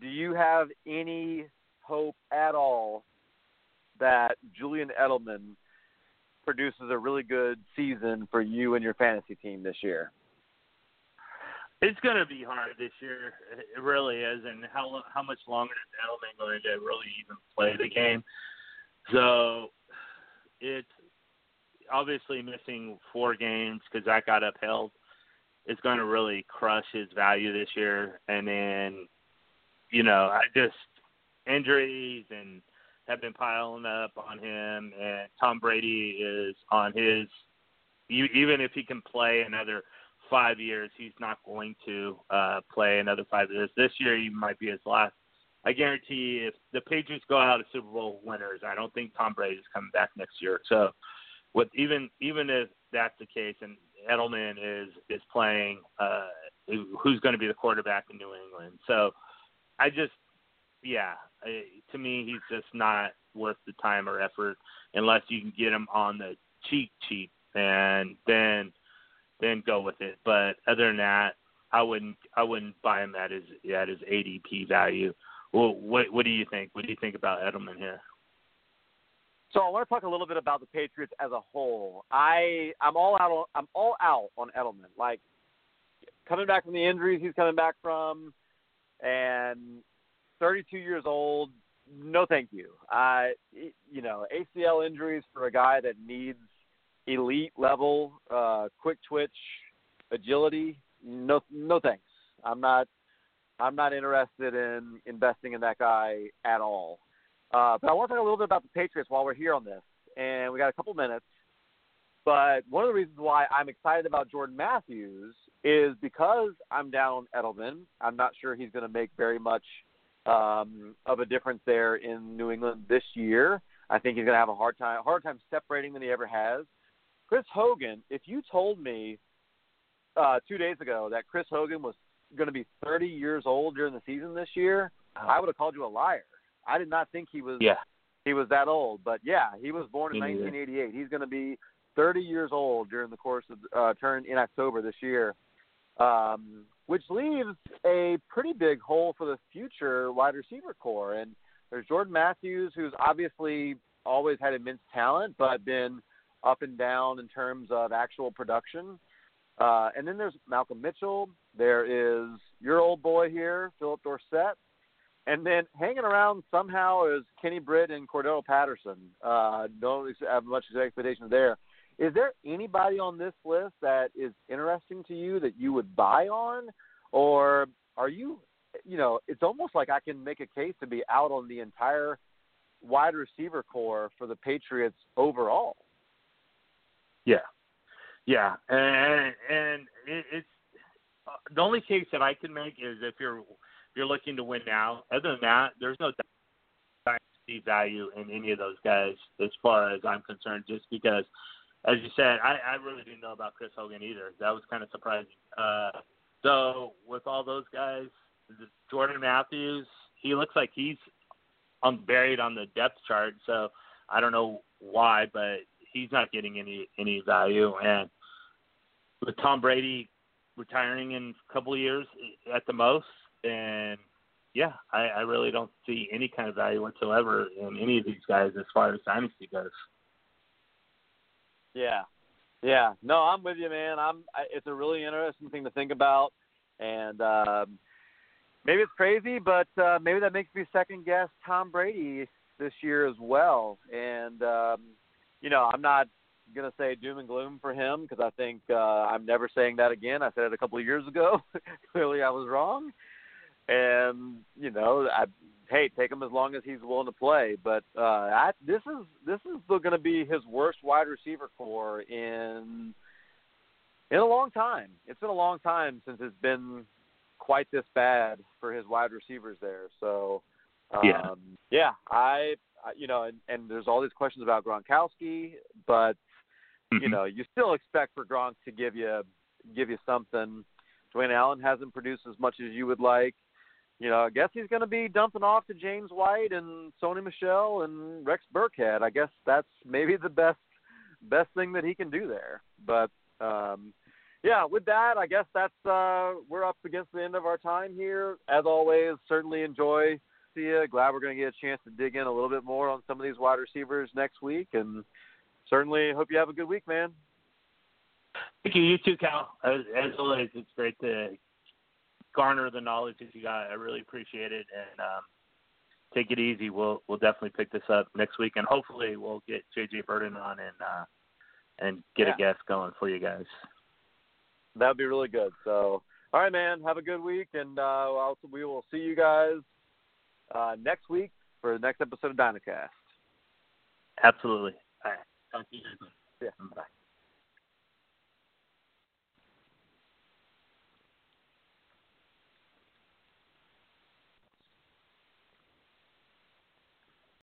do you have any hope at all that Julian Edelman produces a really good season for you and your fantasy team this year? It's going to be hard this year. It really is. And how how much longer is Edelman going to really even play the game? So it's obviously missing four games because that got upheld. It's going to really crush his value this year. And then, you know, I just injuries and have been piling up on him. And Tom Brady is on his. Even if he can play another five years, he's not going to uh, play another five years. This year, he might be his last. I guarantee if the Patriots go out as Super Bowl winners, I don't think Tom Brady is coming back next year. So, with even even if that's the case, and Edelman is is playing, uh, who's going to be the quarterback in New England? So, I just, yeah, I, to me, he's just not worth the time or effort unless you can get him on the cheap cheap, and then then go with it. But other than that, I wouldn't I wouldn't buy him at his at his ADP value. Well, what what do you think? What do you think about Edelman here? So I want to talk a little bit about the Patriots as a whole. I I'm all out on I'm all out on Edelman. Like coming back from the injuries he's coming back from, and 32 years old. No, thank you. I you know ACL injuries for a guy that needs elite level, uh, quick twitch, agility. No, no thanks. I'm not. I'm not interested in investing in that guy at all. Uh, but I want to talk a little bit about the Patriots while we're here on this, and we got a couple minutes. But one of the reasons why I'm excited about Jordan Matthews is because I'm down Edelman. I'm not sure he's going to make very much um, of a difference there in New England this year. I think he's going to have a hard time, hard time separating than he ever has. Chris Hogan, if you told me uh, two days ago that Chris Hogan was going to be 30 years old during the season this year, I would have called you a liar. I did not think he was Yeah. he was that old, but yeah, he was born in Me neither. 1988. He's going to be 30 years old during the course of uh, turn in October this year, um, which leaves a pretty big hole for the future wide receiver corps. And there's Jordan Matthews, who's obviously always had immense talent, but been up and down in terms of actual production. Uh, and then there's Malcolm Mitchell. There is your old boy here, Phillip Dorsett. And then hanging around somehow is Kenny Britt and Cordell Patterson. Uh, don't have much expectations there. Is there anybody on this list that is interesting to you that you would buy on, or are you, you know, it's almost like I can make a case to be out on the entire wide receiver corps for the Patriots overall. Yeah, yeah, and and it, it's uh, the only case that I can make is if you're if you're looking to win now. Other than that, there's no dynasty value in any of those guys as far as I'm concerned. Just because, as you said, I, I really didn't know about Chris Hogan either. That was kind of surprising. Uh, so with all those guys, Jordan Matthews, he looks like he's buried on the depth chart. So I don't know why, but he's not getting any any value. And with Tom Brady retiring in a couple of years at the most, and yeah, I, I really don't see any kind of value whatsoever in any of these guys as far as dynasty goes. Yeah, yeah. No, I'm with you, man. I'm. I, it's a really interesting thing to think about, and um, maybe it's crazy, but uh, maybe that makes me second guess Tom Brady this year as well. And um, you know, I'm not gonna say doom and gloom for him because I think uh, I'm never saying that again. I said it a couple of years ago. (laughs) Clearly, I was wrong. And you know, I hey, take him as long as he's willing to play. But uh, I, this is this is going to be his worst wide receiver corps in in a long time. It's been a long time since it's been quite this bad for his wide receivers there. So um, Yeah. yeah, I you know, and, and there's all these questions about Gronkowski, but you Mhm. know, you still expect for Gronk to give you give you something. Dwayne Allen hasn't produced as much as you would like. You know, I guess he's going to be dumping off to James White and Sony Michel and Rex Burkhead. I guess that's maybe the best best thing that he can do there. But um yeah, with that, I guess that's uh we're up against the end of our time here. As always, certainly enjoy see you. Glad we're going to get a chance to dig in a little bit more on some of these wide receivers next week and certainly hope you have a good week, man. Thank you. You too, Cal. As, as always, it's great to garner the knowledge that you got. I really appreciate it, and um, take it easy. We'll we'll definitely pick this up next week, and hopefully we'll get JJ Birden on and uh, and get Yeah. a guest going for you guys. That would be really good. So, all right, man. Have a good week, and uh, I'll, we will see you guys uh, next week for the next episode of DynoCast. Absolutely. All right. Talk to you. Yeah. Bye.